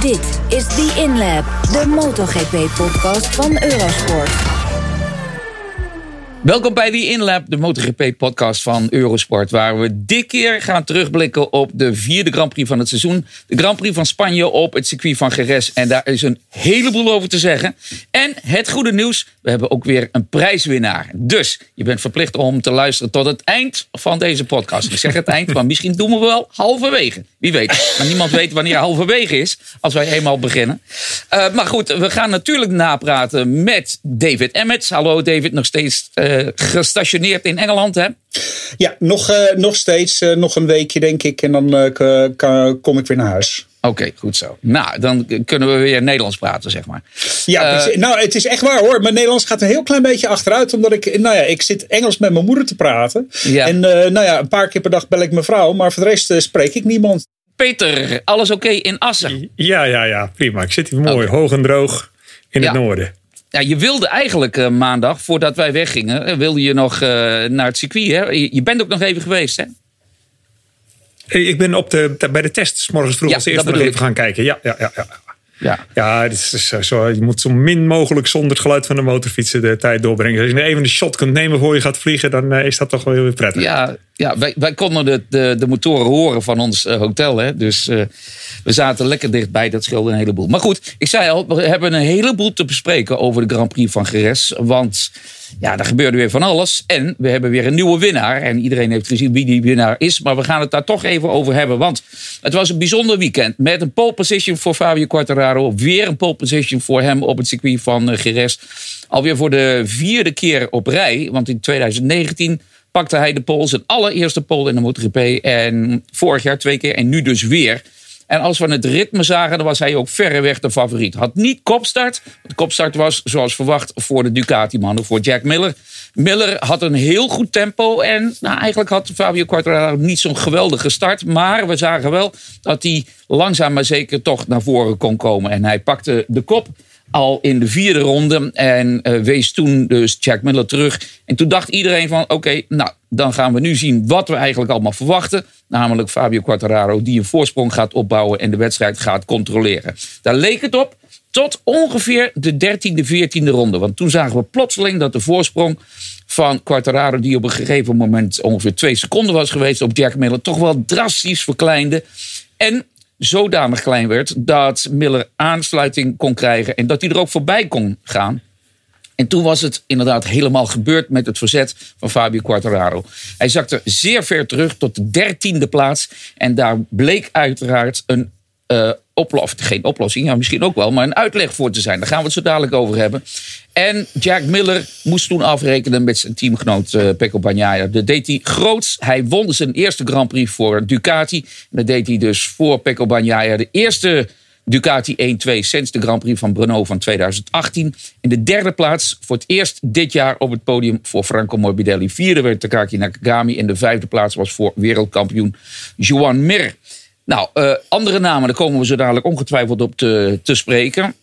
Dit is The InLab, de MotoGP-podcast van Eurosport. Welkom bij die InLab, de MotoGP-podcast van Eurosport. Waar we dit keer gaan terugblikken op de vierde Grand Prix van het seizoen. De Grand Prix van Spanje op het circuit van Jerez. En daar is een heleboel over te zeggen. En het goede nieuws, we hebben ook weer een prijswinnaar. Dus je bent verplicht om te luisteren tot het eind van deze podcast. Ik zeg het eind, maar misschien doen we wel halverwege. Wie weet. Maar niemand weet wanneer halverwege is, als wij eenmaal beginnen. Uh, maar goed, we gaan natuurlijk napraten met David Emmets. Hallo David, nog steeds... Uh, gestationeerd in Engeland, hè? Ja, nog, uh, nog steeds. Uh, nog een weekje, denk ik. En dan uh, kom ik weer naar huis. Oké, okay, goed zo. Nou, dan kunnen we weer Nederlands praten, zeg maar. Ja, uh, nou, het is echt waar hoor. Mijn Nederlands gaat een heel klein beetje achteruit. Omdat ik, nou ja, ik zit Engels met mijn moeder te praten. Ja. En uh, nou ja, een paar keer per dag bel ik mijn vrouw. Maar voor de rest uh, spreek ik niemand. Peter, alles oké okay in Assen? Ja, ja, ja, prima. Ik zit hier mooi, okay. hoog en droog in ja. het noorden. Ja, je wilde eigenlijk uh, maandag, voordat wij weggingen, wilde je nog uh, naar het circuit. Hè? Je, je, bent ook nog even geweest, hè? Ik ben op de, bij de test morgens vroeg ja, als eerste nog even gaan kijken. Ja, ja, ja. ja. Ja, ja is zo, je moet zo min mogelijk zonder het geluid van de motorfietsen de tijd doorbrengen. Als je even een shot kunt nemen voor je gaat vliegen, dan is dat toch wel heel prettig. Ja, ja wij, wij konden de, de, de motoren horen van ons hotel. Hè? Dus uh, we zaten lekker dichtbij. Dat scheelde een heleboel. Maar goed, ik zei al, we hebben een heleboel te bespreken over de Grand Prix van Jerez. Want ja, er gebeurde weer van alles. En we hebben weer een nieuwe winnaar. En iedereen heeft gezien wie die winnaar is. Maar we gaan het daar toch even over hebben. Want het was een bijzonder weekend. Met een pole position voor Fabio Quartararo. Weer een pole position voor hem op het circuit van Jerez. Alweer voor de vierde keer op rij. Want in 2019 pakte hij de pole. Zijn allereerste pole in de MotoGP. En vorig jaar twee keer. En nu dus weer. En als we het ritme zagen, dan was hij ook verreweg de favoriet. Had niet kopstart. De kopstart was, zoals verwacht, voor de Ducati-mannen, voor Jack Miller. Miller had een heel goed tempo. En nou, eigenlijk had Fabio Quartararo niet zo'n geweldige start. Maar we zagen wel dat hij langzaam maar zeker toch naar voren kon komen. En hij pakte de kop al in de vierde ronde. En uh, wees toen dus Jack Miller terug. En toen dacht iedereen van oké, nou dan gaan we nu zien wat we eigenlijk allemaal verwachten. Namelijk Fabio Quartararo die een voorsprong gaat opbouwen en de wedstrijd gaat controleren. Daar leek het op tot ongeveer de 13e, 14e ronde. Want toen zagen we plotseling dat de voorsprong van Quartararo, die op een gegeven moment ongeveer twee seconden was geweest op Jack Miller, toch wel drastisch verkleinde. En zodanig klein werd dat Miller aansluiting kon krijgen en dat hij er ook voorbij kon gaan. En toen was het inderdaad helemaal gebeurd met het verzet van Fabio Quartararo. Hij zakte zeer ver terug tot de dertiende plaats. En daar bleek uiteraard een uh, oplossing, geen oplossing, ja, misschien ook wel, maar een uitleg voor te zijn. Daar gaan we het zo dadelijk over hebben. En Jack Miller moest toen afrekenen met zijn teamgenoot uh, Pecco Bagnaia. Dat deed hij groots. Hij won zijn eerste Grand Prix voor Ducati. Dat deed hij dus voor Pecco Bagnaia. De eerste Ducati 1-2 sinds de Grand Prix van Brno van 2018. In de derde plaats voor het eerst dit jaar op het podium voor Franco Morbidelli. Vierde werd Takaki Nakagami. En de vijfde plaats was voor wereldkampioen Juan Mir. Nou, uh, andere namen, daar komen we zo dadelijk ongetwijfeld op te, te spreken.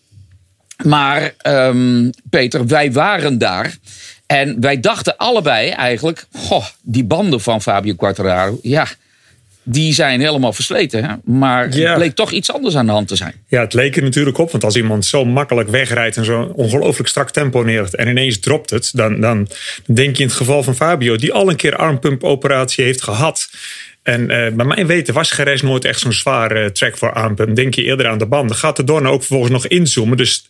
Maar um, Peter, wij waren daar. En wij dachten allebei eigenlijk, goh, die banden van Fabio Quartararo, ja, die zijn helemaal versleten. Hè? Maar ja. het bleek toch iets anders aan de hand te zijn. Ja, het leek er natuurlijk op. Want als iemand zo makkelijk wegrijdt en zo ongelooflijk strak tempo neerzet en ineens dropt het, dan, dan denk je in het geval van Fabio, die al een keer armpump-operatie heeft gehad. En uh, bij mijn weten was Geres nooit echt zo'n zware uh, track voor armpump. Denk je eerder aan de banden. Gaat de Dorn ook vervolgens nog inzoomen. Dus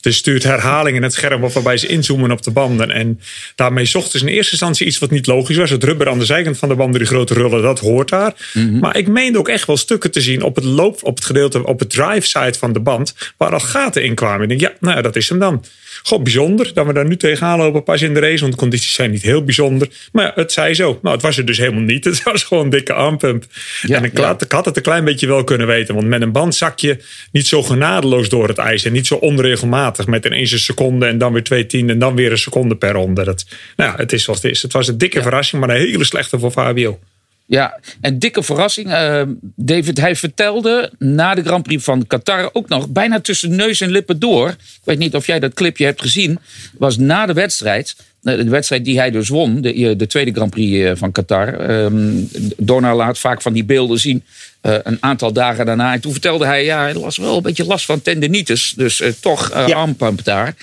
dus stuurt herhalingen het scherm op waarbij ze inzoomen op de banden. En daarmee zochten ze in eerste instantie iets wat niet logisch was. Het rubber aan de zijkant van de banden, die grote rullen, dat hoort daar. Mm -hmm. Maar ik meende ook echt wel stukken te zien op het loop, op het gedeelte, op het drive side van de band, waar al gaten in kwamen. Ik denk, ja, nou ja, dat is hem dan. God, bijzonder dat we daar nu tegenaan lopen pas in de race. Want de condities zijn niet heel bijzonder. Maar ja, het zei zo. Nou, het was er dus helemaal niet. Het was gewoon een dikke armpump. Ja, en ik, ja. ik, had het een klein beetje wel kunnen weten. Want met een band zak je niet zo genadeloos door het ijs. En niet zo onregelmatig. Met ineens een seconde en dan weer twee tienden. En dan weer een seconde per ronde. Dat, nou ja, het is wat het is. Het was een dikke verrassing. Maar een hele slechte voor Fabio. Ja, een dikke verrassing. Uh, David, hij vertelde na de Grand Prix van Qatar ook nog bijna tussen neus en lippen door. Ik weet niet of jij dat clipje hebt gezien. Was na de wedstrijd de wedstrijd die hij dus won, de, de tweede Grand Prix van Qatar. Um, Dorna laat vaak van die beelden zien. een aantal dagen daarna. En toen vertelde hij, ja, hij was wel een beetje last van tendinitis. Dus toch uh, ja. daar.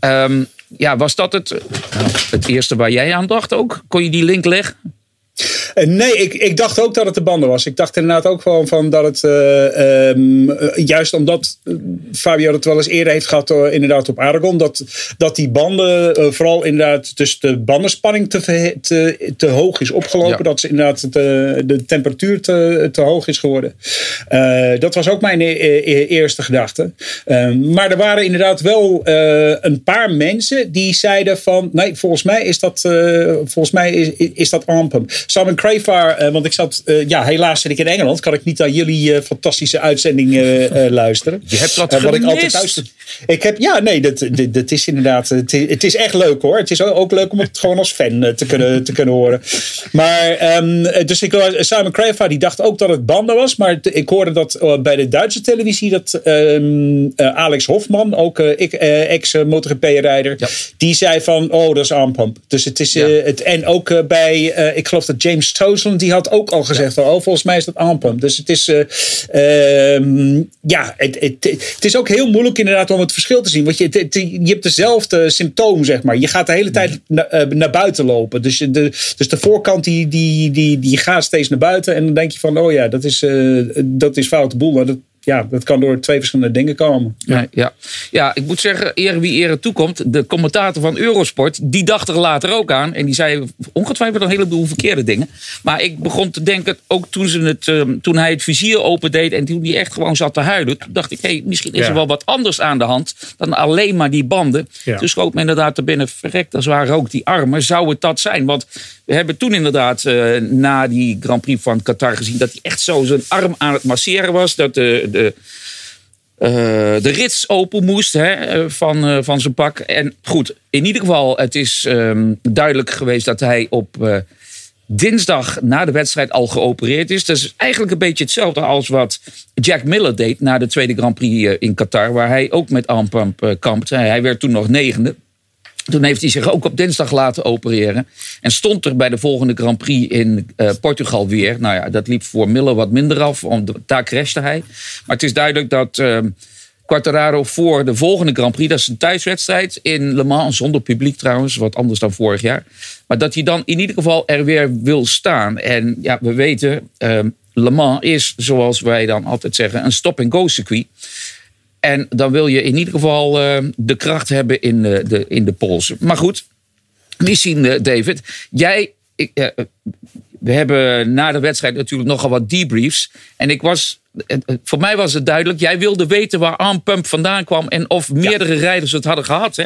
Um, ja, was dat het, het eerste waar jij aan dacht ook? Kon je die link leggen? Eh, nee, ik, ik dacht ook dat het de banden was. Ik dacht inderdaad ook gewoon van dat het. Uh, um, juist omdat Fabio het wel eens eerder heeft gehad, uh, inderdaad op Aragon. Dat, dat die banden, vooral inderdaad, dus de bandenspanning te, te, te hoog is opgelopen. Dat ze inderdaad de, de temperatuur te, te hoog is geworden. dat was ook mijn e e eerste gedachte. Ehm, maar er waren inderdaad wel een paar mensen die zeiden van. Nee, volgens mij is dat, volgens mij is, is dat Ampum. Simon Crayfar, uh, want ik zat, uh, ja, helaas zit ik in Engeland, kan ik niet naar jullie uh, fantastische uitzending luisteren. Je hebt wat wat ik altijd thuis. Ik heb, ja, nee, dat, dat, dat is inderdaad, het, het, is echt leuk hoor. Het is ook leuk om het gewoon als fan te kunnen, te kunnen horen. Maar, um, dus ik, Simon Crayfar die dacht ook dat het banden was, maar ik hoorde dat bij de Duitse televisie dat um, Alex Hofman, ook ex-MotoGP-rijder, ja. die zei van, oh, dat is armpump. Dus het is, ja. het, en ook bij, ik geloof dat James Tozen, die had ook al gezegd: ja. Oh, volgens mij is dat aanpump. Dus het is, uh, um, ja, het, het, het, is ook heel moeilijk inderdaad om het verschil te zien. Want je, het, je hebt dezelfde symptoom, zeg maar. Je gaat de hele tijd na, uh, naar buiten lopen. Dus de, dus de voorkant die, die, die, die gaat steeds naar buiten. En dan denk je van: oh ja, dat is, uh, dat is foute boel. Maar dat, ja, dat kan door twee verschillende dingen komen. Ja, ja. ja ik moet zeggen, eer wie eer toekomt. De commentator van Eurosport, die dacht er later ook aan. En die zei ongetwijfeld een heleboel verkeerde dingen. Maar ik begon te denken, ook toen, ze het, ehm, toen hij het vizier opendeed... en toen hij echt gewoon zat te huilen... toen dacht ik, hey, misschien is er wel wat anders aan de hand... dan alleen maar die banden. Ja. Toen schoot me inderdaad er binnen, verrekt, dat waren ook die armen. Zou het dat zijn? Want we hebben toen inderdaad uh, na die Grand Prix van Qatar gezien... dat hij echt zo zijn arm aan het masseren was. Dat de, de, uh, de rits open moest hè, van, uh, van zijn pak. En goed, in ieder geval, het is um, duidelijk geweest dat hij op dinsdag na de wedstrijd al geopereerd is. Dat is eigenlijk een beetje hetzelfde als wat Jack Miller deed na de tweede Grand Prix in Qatar... waar hij ook met armpump kampte. Hij werd toen nog negende. Toen heeft hij zich ook op dinsdag laten opereren. En stond er bij de volgende Grand Prix in uh, Portugal weer. Nou ja, dat liep voor Miller wat minder af. Want daar crashte hij. Maar het is duidelijk dat uh, Quartararo voor de volgende Grand Prix... dat is een thuiswedstrijd in Le Mans, zonder publiek trouwens. Wat anders dan vorig jaar. Maar dat hij dan in ieder geval er weer wil staan. En ja, we weten... Uh, Le Mans is, zoals wij dan altijd zeggen, een stop-and-go circuit. En dan wil je in ieder geval uh, de kracht hebben in de, de, in de polsen. Maar goed, misschien uh, David. Jij, ik, we hebben na de wedstrijd natuurlijk nogal wat debriefs. En ik was, voor mij was het duidelijk. Jij wilde weten waar Armpump vandaan kwam. En of meerdere ja. rijders het hadden gehad. Hè?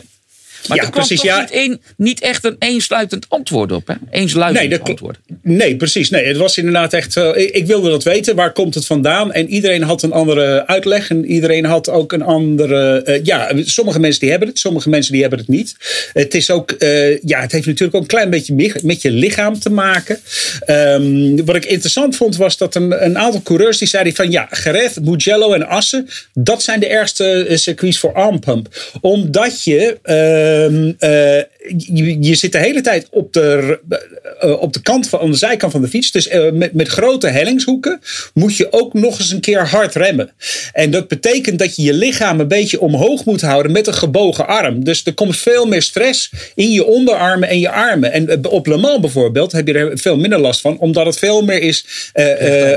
Maar ja, er precies, ja. niet, een, niet echt een eensluitend antwoord op. Hè? Eensluitend nee, antwoord. Nee, precies. Nee, het was inderdaad echt. Uh, ik wilde dat weten. Waar komt het vandaan? En iedereen had een andere uitleg. En iedereen had ook een andere. Uh, ja, sommige mensen die hebben het. Sommige mensen die hebben het niet. Het is ook. Uh, ja, het heeft natuurlijk ook een klein beetje met je lichaam te maken. Um, wat ik interessant vond was dat een, een aantal coureurs die zeiden van ja, Gereth, Mugello en Assen. Dat zijn de ergste circuits voor armpump. Omdat je. Um, uh, je, je, zit de hele tijd op de, uh, op de kant van aan de zijkant van de fiets. Dus uh, met, met grote hellingshoeken moet je ook nog eens een keer hard remmen. En dat betekent dat je je lichaam een beetje omhoog moet houden met een gebogen arm. Dus er komt veel meer stress in je onderarmen en je armen. En op Le Mans bijvoorbeeld heb je er veel minder last van, omdat het veel meer is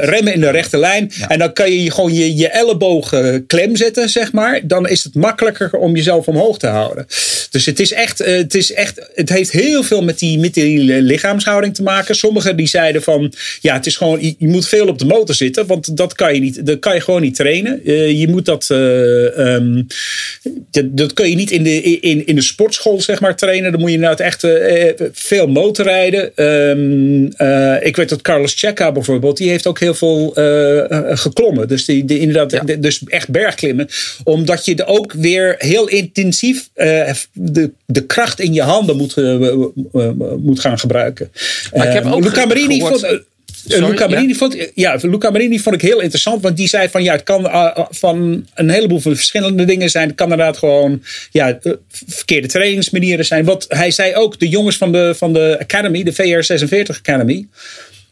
remmen in de rechte lijn. Ja. En dan kan je gewoon je, je ellebogen klem zetten, zeg maar. Dan is het makkelijker om jezelf omhoog te houden. Dus het is echt, het is echt, het heeft heel veel met die, met die lichaamshouding te maken. Sommigen die zeiden van, ja, het is gewoon, je, je moet veel op de motor zitten, want dat kan je niet, dat kan je gewoon niet trainen. Uh, je moet dat, uh, um, dat, dat, kun je niet in de, in, in de sportschool, zeg maar, trainen. Dan moet je inderdaad echt uh, veel motorrijden. Um, ik weet dat Carlos Checa bijvoorbeeld, die heeft ook heel veel geklommen. Dus die, die inderdaad, ja. dus echt bergklimmen. Omdat je er ook weer heel intensief de, de kracht in je handen moet, uh, moet gaan gebruiken. Maar ik heb ook Luca Marini vond, Luca, Marini vond, ja, Luca Marini vond ik heel interessant. Want die zei van ja, het kan uh, van een heleboel verschillende dingen zijn. Het kan inderdaad gewoon ja, verkeerde trainingsmanieren zijn. Wat hij zei ook, de jongens van de, van de Academy, de VR46 Academy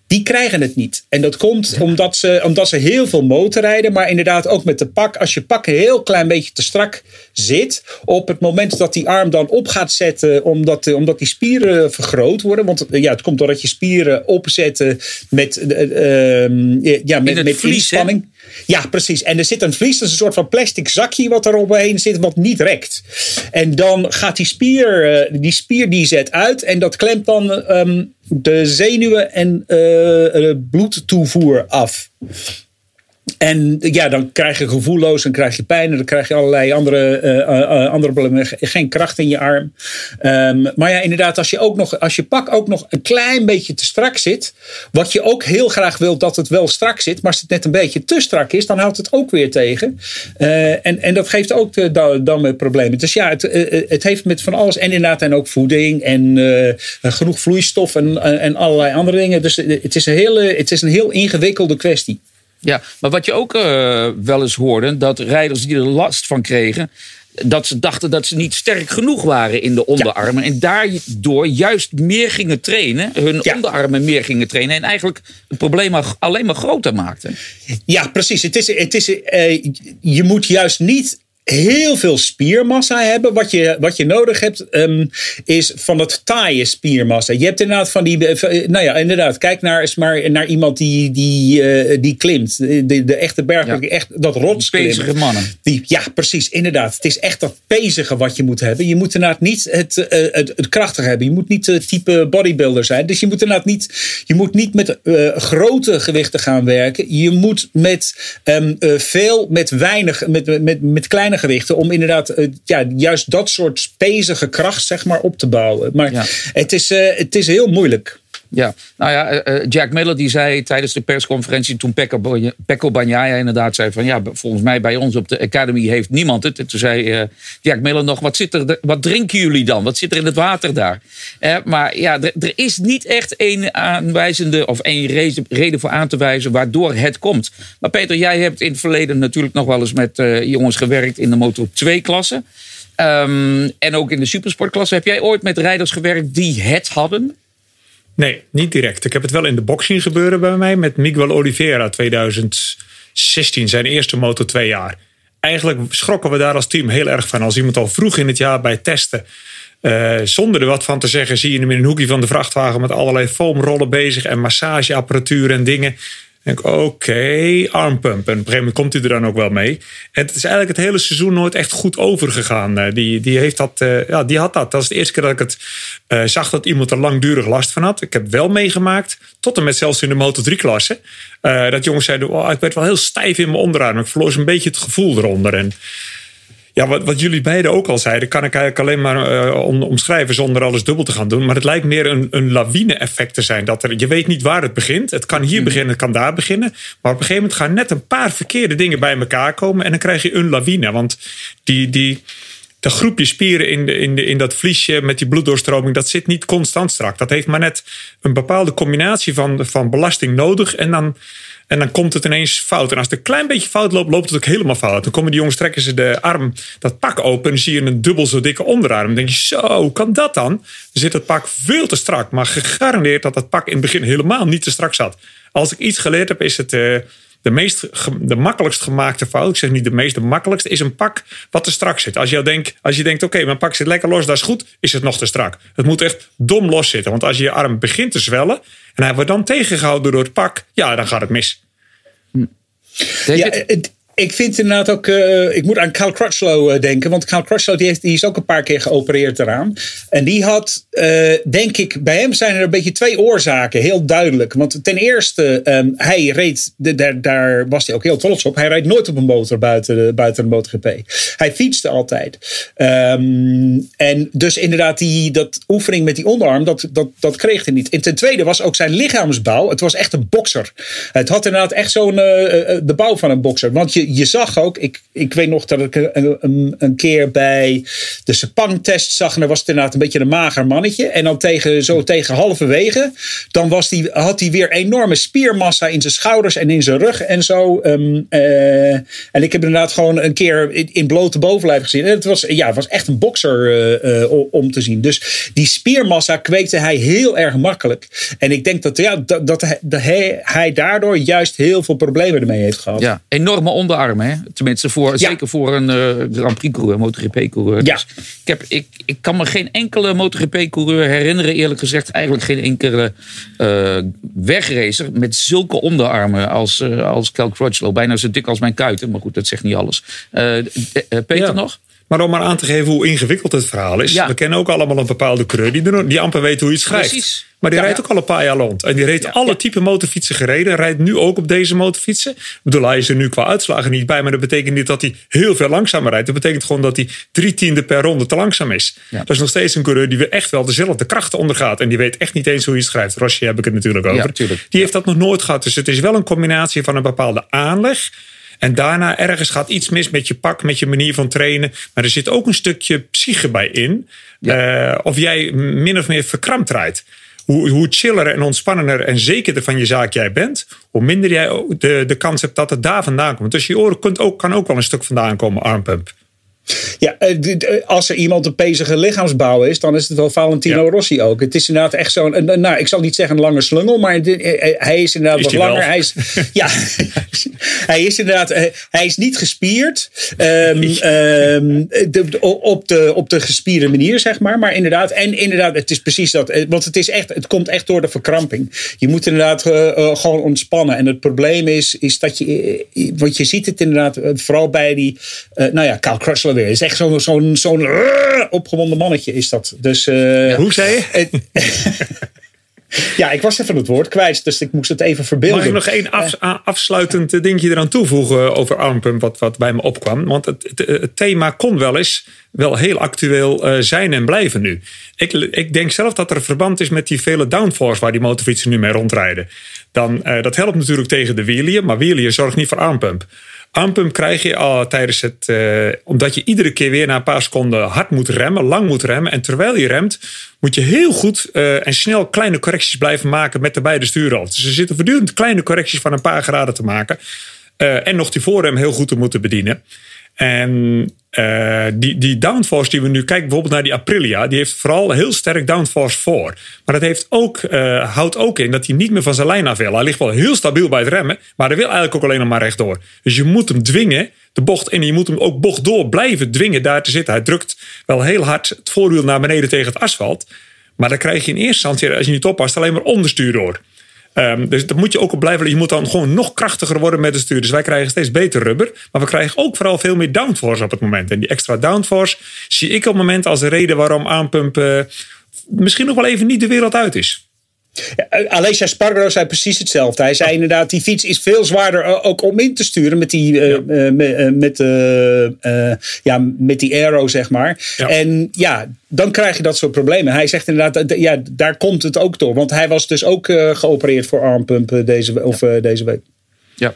die krijgen het niet. En dat komt omdat ze, omdat ze heel veel motorrijden, maar inderdaad ook met de pak. Als je pak een heel klein beetje te strak zit, op het moment dat die arm dan op gaat zetten, omdat, omdat die spieren vergroot worden. Want ja, het komt doordat je spieren opzetten met, uh, ja, met, met vlies, inspanning. Ja, precies. En er zit een vlies, dat is een soort van plastic zakje wat er omheen zit, wat niet rekt. En dan gaat die spier, die spier die zet uit en dat klemt dan um, de zenuwen en uh, bloedtoevoer af. En ja, dan krijg je gevoelloos, dan krijg je pijn en dan krijg je allerlei andere, uh, uh, andere problemen. Geen kracht in je arm. Um, maar ja, inderdaad, als je, ook nog, als je pak ook nog een klein beetje te strak zit, wat je ook heel graag wilt dat het wel strak zit, maar als het net een beetje te strak is, dan houdt het ook weer tegen. En, en dat geeft ook de, dan weer problemen. Dus ja, het, het heeft met van alles en inderdaad en ook voeding en genoeg vloeistof en, en allerlei andere dingen. Dus het is een hele, het is een heel ingewikkelde kwestie. Ja, maar wat je ook uh, wel eens hoorde, dat rijders die er last van kregen, dat ze dachten dat ze niet sterk genoeg waren in de onderarmen. Ja. En daardoor juist meer gingen trainen, hun ja. onderarmen meer gingen trainen. En eigenlijk het probleem alleen maar groter maakten. Ja, precies. Het is, het is, uh, je moet juist niet heel veel spiermassa hebben. Wat je, wat je nodig hebt, um, is van het taaie spiermassa. Je hebt inderdaad van die. Nou ja, inderdaad. Kijk naar, eens maar naar iemand die, die, uh, die klimt. De, de echte berg, ja. echt dat rots. Pezige mannen. Die, ja, precies. Inderdaad. Het is echt dat pezige wat je moet hebben. Je moet inderdaad niet het, uh, het, het krachtige hebben. Je moet niet het type bodybuilder zijn. Dus je moet inderdaad niet. Je moet niet met uh, grote gewichten gaan werken. Je moet met um, veel, met weinig, met, met, met kleine gewichten. Om inderdaad uh, ja, juist dat soort spezige kracht zeg maar, op te bouwen. Maar ja. het, is, uh, het is heel moeilijk. Ja, nou ja, uh, Jack Miller die zei tijdens de persconferentie toen Pecco Bagnaia inderdaad zei van ja, volgens mij bij ons op de Academy heeft niemand het. En toen zei uh, Jack Miller nog, wat, zit er, wat drinken jullie dan? Wat zit er in het water daar? Maar ja, er is niet echt één aanwijzende of één reden voor aan te wijzen waardoor het komt. Maar Peter, jij hebt in het verleden natuurlijk nog wel eens met jongens gewerkt in de Moto 2 klasse. Um, en ook in de supersportklasse. Heb jij ooit met rijders gewerkt die het hadden? Nee, niet direct. Ik heb het wel in de boxing gebeuren bij mij met Miguel Oliveira 2016, zijn eerste motor twee jaar. Eigenlijk schrokken we daar als team heel erg van. Als iemand al vroeg in het jaar bij testen, uh, zonder er wat van te zeggen, zie je hem in een hoekje van de vrachtwagen met allerlei foamrollen bezig en massageapparatuur en dingen denk ik, oké, okay. En op een gegeven moment komt hij er dan ook wel mee. En het is eigenlijk het hele seizoen nooit echt goed overgegaan. Uh, die, die, heeft dat, uh, ja, die had dat. Dat is de eerste keer dat ik het uh, zag dat iemand er langdurig last van had. Ik heb wel meegemaakt, tot en met zelfs in de Moto3-klasse. dat jongens zeiden, oh, ik werd wel heel stijf in mijn onderarm. Ik verloor een beetje het gevoel eronder. En ja, wat, wat jullie beiden ook al zeiden, kan ik eigenlijk alleen maar uh, omschrijven zonder alles dubbel te gaan doen. Maar het lijkt meer een, een lawine-effect te zijn. Dat er, je weet niet waar het begint. Het kan hier mhm. beginnen, het kan daar beginnen. Maar op een gegeven moment gaan net een paar verkeerde dingen bij elkaar komen. En dan krijg je een lawine. Want die, die, de groepje spieren in, de, in, de, in dat vliesje met die bloeddoorstroming, dat zit niet constant strak. Dat heeft maar net een bepaalde combinatie van, van belasting nodig. En dan en dan komt het ineens fout. En als het een klein beetje fout loopt, loopt het ook helemaal fout. Dan komen die jongens, trekken ze de arm, dat pak open. En zie je een dubbel zo dikke onderarm. Dan denk je, zo, hoe kan dat dan? Dan zit het pak veel te strak. Maar gegarandeerd dat dat pak in het begin helemaal niet te strak zat. Als ik iets geleerd heb, is het... Uh, de, meest, de makkelijkst gemaakte fout, ik zeg niet de meest, de makkelijkste, is een pak wat te strak zit. Als je, denkt, als je denkt, oké, mijn pak zit lekker los, dat is goed, is het nog te strak. Het moet echt dom los zitten. Want als je je arm begint te zwellen en hij wordt dan tegengehouden door het pak, ja, dan gaat het mis. Ja, het, ik vind inderdaad ook, uh, ik moet aan Cal Crutchlow uh, denken, want Cal Crutchlow die, is ook een paar keer geopereerd eraan. En die had, uh, denk ik, bij hem zijn er een beetje twee oorzaken, heel duidelijk. Want ten eerste, um, hij reed, daar, daar was hij ook heel trots op, hij rijdt nooit op een motor buiten de, buiten de MotoGP. Hij fietste altijd. Um, en dus inderdaad, die, dat oefening met die onderarm, dat, dat, dat kreeg hij niet. En ten tweede was ook zijn lichaamsbouw, het was echt een bokser. Het had inderdaad echt zo'n, de bouw van een bokser. Want je, je, zag ook, ik, ik weet nog dat ik een, een, keer bij de Sepang-test zag. En dan was het inderdaad een beetje een mager mannetje. En dan tegen, zo tegen halverwege, dan was die, had hij weer enorme spiermassa in zijn schouders en in zijn rug en zo. Ehm, eh, en ik heb inderdaad gewoon een keer in, blote bovenlijf gezien. En het was, ja, het was echt een bokser eh, eh, om te zien. Dus die spiermassa kweekte hij heel erg makkelijk. En ik denk dat, ja, dat, dat hij, hij daardoor juist heel veel problemen ermee heeft gehad. Ja, enorme onderarmen. Hè? Tenminste, voor, zeker voor een uh, Grand Prix-coureur, MotoGP-coureur. Ja. Dus ik, heb, ik, ik kan me geen enkele MotoGP-coureur herinneren, eerlijk gezegd. Eigenlijk geen enkele uh, wegracer met zulke onderarmen als, uh, als Cal Crutchlow. Bijna zo dik als mijn kuiten, maar goed, dat zegt niet alles. Peter ja. nog? Maar om maar aan te geven hoe ingewikkeld het verhaal is. Ja. We kennen ook allemaal een bepaalde coureur die, die amper weet hoe je het schrijft. Precies. Maar die ja, rijdt ook al een paar jaar rond. En die reed alle type motorfietsen gereden. Rijdt nu ook op deze motorfietsen. Ik bedoel, hij is er nu qua uitslagen niet bij. Maar dat betekent niet dat hij heel veel langzamer rijdt. Dat betekent gewoon dat hij drie tiende per ronde te langzaam is. Dat is nog steeds een coureur die echt wel dezelfde krachten ondergaat. En die weet echt niet eens hoe je het schrijft. Rosje heb ik het natuurlijk over. die heeft dat nog nooit gehad. Dus het is wel een combinatie van een bepaalde aanleg en daarna ergens gaat iets mis met je pak, met je manier van trainen. Maar er zit ook een stukje psyche bij in. Ja. Uh, of jij min of meer verkrampt rijdt. Hoe, hoe chiller en ontspannender en zekerder van je zaak jij bent, hoe minder jij de, de kans hebt dat het daar vandaan komt. Dus je oren kunt ook, kan ook wel een stuk vandaan komen, armpump. Ja, als er iemand een pezige lichaamsbouw is, dan is het wel Valentino ja. Rossi ook. Het is inderdaad echt zo'n, nou, ik zal niet zeggen een lange slungel, maar hij is inderdaad is wat langer. Hij is, ja, hij is inderdaad, hij is niet gespierd um, um, de, op, de, op de gespierde manier, zeg maar. Maar inderdaad, en inderdaad, het is precies dat, want het is echt, het komt echt door de verkramping. Je moet inderdaad uh, uh, gewoon ontspannen. En het probleem is, is dat je, want je ziet het inderdaad, vooral bij die, nou ja, Carl Crutchlow weer. Is echt zo'n zo'n zo'n opgewonden mannetje is dat. Dus, uh, ja. Hoe zei je? ja, ik was even het woord kwijt, dus ik moest het even verbeelden. Mag ik nog één af, afsluitend dingje eraan toevoegen over armpump, wat, wat bij me opkwam? Want het, het, het thema kon wel eens wel heel actueel zijn en blijven nu. Ik, ik denk zelf dat er verband is met die vele downforce waar die motorfietsen nu mee rondrijden. Dan, uh, dat helpt natuurlijk tegen de wheelier, maar wheelier zorgt niet voor armpump. Armpump krijg je al tijdens het. Uh, omdat je iedere keer weer na een paar seconden hard moet remmen, lang moet remmen. En terwijl je remt, moet je heel goed uh, en snel kleine correcties blijven maken met de beide stuurrollen. Dus er zitten voortdurend kleine correcties van een paar graden te maken. Uh, en nog die voorrem heel goed te moeten bedienen. En uh, die, die downforce die we nu kijken, bijvoorbeeld naar die Aprilia, die heeft vooral heel sterk downforce voor. Maar dat heeft ook, uh, houdt ook in dat hij niet meer van zijn lijn af wil. Hij ligt wel heel stabiel bij het remmen, maar hij wil eigenlijk ook alleen nog maar rechtdoor. Dus je moet hem dwingen de bocht in en je moet hem ook bocht door blijven dwingen daar te zitten. Hij drukt wel heel hard het voorwiel naar beneden tegen het asfalt. Maar dan krijg je in eerste instantie, als je niet oppast, alleen maar onderstuur door. Um, dus dat moet je ook op blijven. Je moet dan gewoon nog krachtiger worden met het stuur. Dus wij krijgen steeds beter rubber. Maar we krijgen ook vooral veel meer downforce op het moment. En die extra downforce zie ik op het moment als de reden waarom aanpumpen misschien nog wel even niet de wereld uit is. Ja, Alessia Spargaro zei precies hetzelfde. Hij zei inderdaad, die fiets is veel zwaarder ook om in te sturen met die, ja. uh, met, met, uh, ja, met die aero, zeg maar. Ja. En ja, dan krijg je dat soort problemen. Hij zegt inderdaad, ja, daar komt het ook door. Want hij was dus ook geopereerd voor armpump deze, of, deze week. Ja,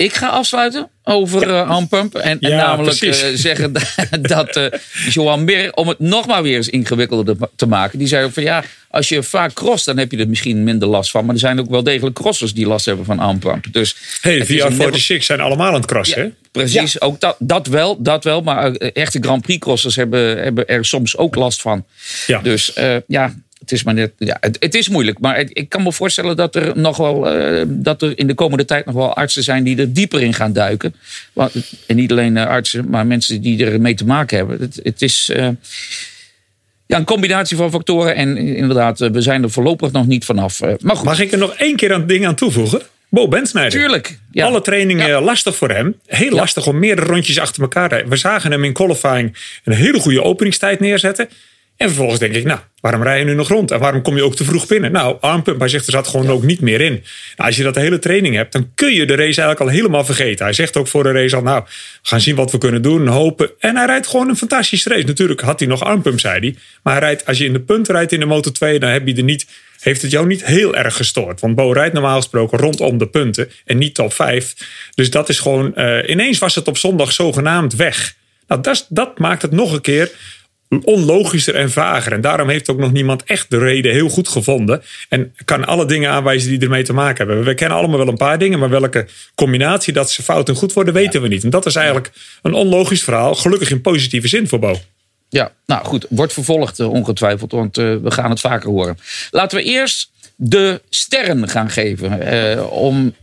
ik ga afsluiten over ja. uh, Hampump. En, ja, en namelijk uh, zeggen dat uh, Johan Mir, om het nog maar weer eens ingewikkelder te maken, die zei ook van ja, als je vaak cross, dan heb je er misschien minder last van. Maar er zijn ook wel degelijk crossers die last hebben van Hampump. Dus hey, VR46 zijn allemaal aan het crossen, ja, Precies, ook dat, dat wel, dat wel. Maar echte Grand Prix crossers hebben, hebben er soms ook last van. Ja. Dus ja, het is maar net, ja, het, het is moeilijk. Maar het, ik kan me voorstellen dat er nog wel uh, dat er in de komende tijd nog wel artsen zijn die er dieper in gaan duiken. Want, en niet alleen uh, artsen, maar mensen die er mee te maken hebben. Het, het is uh, ja, een combinatie van factoren. En inderdaad, we zijn er voorlopig nog niet vanaf. maar goed. Mag ik er nog één keer een ding aan toevoegen? Bo Bensnijder. Tuurlijk. Ja. Alle trainingen ja. lastig voor hem. Heel lastig om meerdere rondjes achter elkaar te. We zagen hem in qualifying een hele goede openingstijd neerzetten. En vervolgens denk ik, nou, waarom rij je nu nog rond? En waarom kom je ook te vroeg binnen? Nou, armpump, hij zegt, er zat gewoon ook niet meer in. Nou, als je dat de hele training hebt, dan kun je de race eigenlijk al helemaal vergeten. Hij zegt ook voor de race al, nou, we gaan zien wat we kunnen doen, hopen. En hij rijdt gewoon een fantastische race. Natuurlijk had hij nog armpump, zei hij. Maar hij rijdt, als je in de punten rijdt in de Moto 2, dan heb je er niet heeft het jou niet heel erg gestoord. Want Bo rijdt normaal gesproken rondom de punten en niet top 5. Dus dat is gewoon, uh, ineens was het op zondag zogenaamd weg. Nou, dat, dat maakt het nog een keer onlogischer en vager. En daarom heeft ook nog niemand echt de reden heel goed gevonden. En kan alle dingen aanwijzen die ermee te maken hebben. We kennen allemaal wel een paar dingen, maar welke combinatie dat ze fout en goed worden, weten we niet. En dat is eigenlijk een onlogisch verhaal. Gelukkig in positieve zin voor Bo. Ja, nou goed, wordt vervolgd uh, ongetwijfeld, want uh, we gaan het vaker horen. Laten we eerst de sterren gaan geven. Uh, om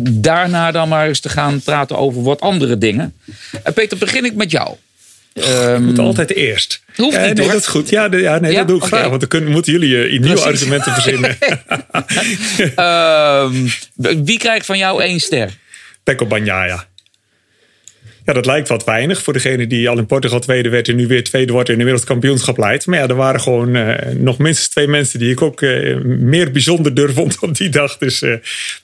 daarna dan maar eens te gaan praten over wat andere dingen. Peter, begin ik met jou. Um, moet altijd eerst. Hoeft niet, ja, nee, hoor. dat is goed. Ja, de, ja, nee, Ja? dat doe ik graag. Want dan kunnen, moeten jullie uh, nieuwe argumenten verzinnen. Ehm, wie krijgt van jou één ster? Pekko Banjaya. Ja, dat lijkt wat weinig voor degene die al in Portugal tweede werd en nu weer tweede wordt in de wereldkampioenschap leidt. Maar ja, er waren gewoon uh, nog minstens twee mensen die ik ook uh, meer bijzonderder vond op die dag. Dus uh,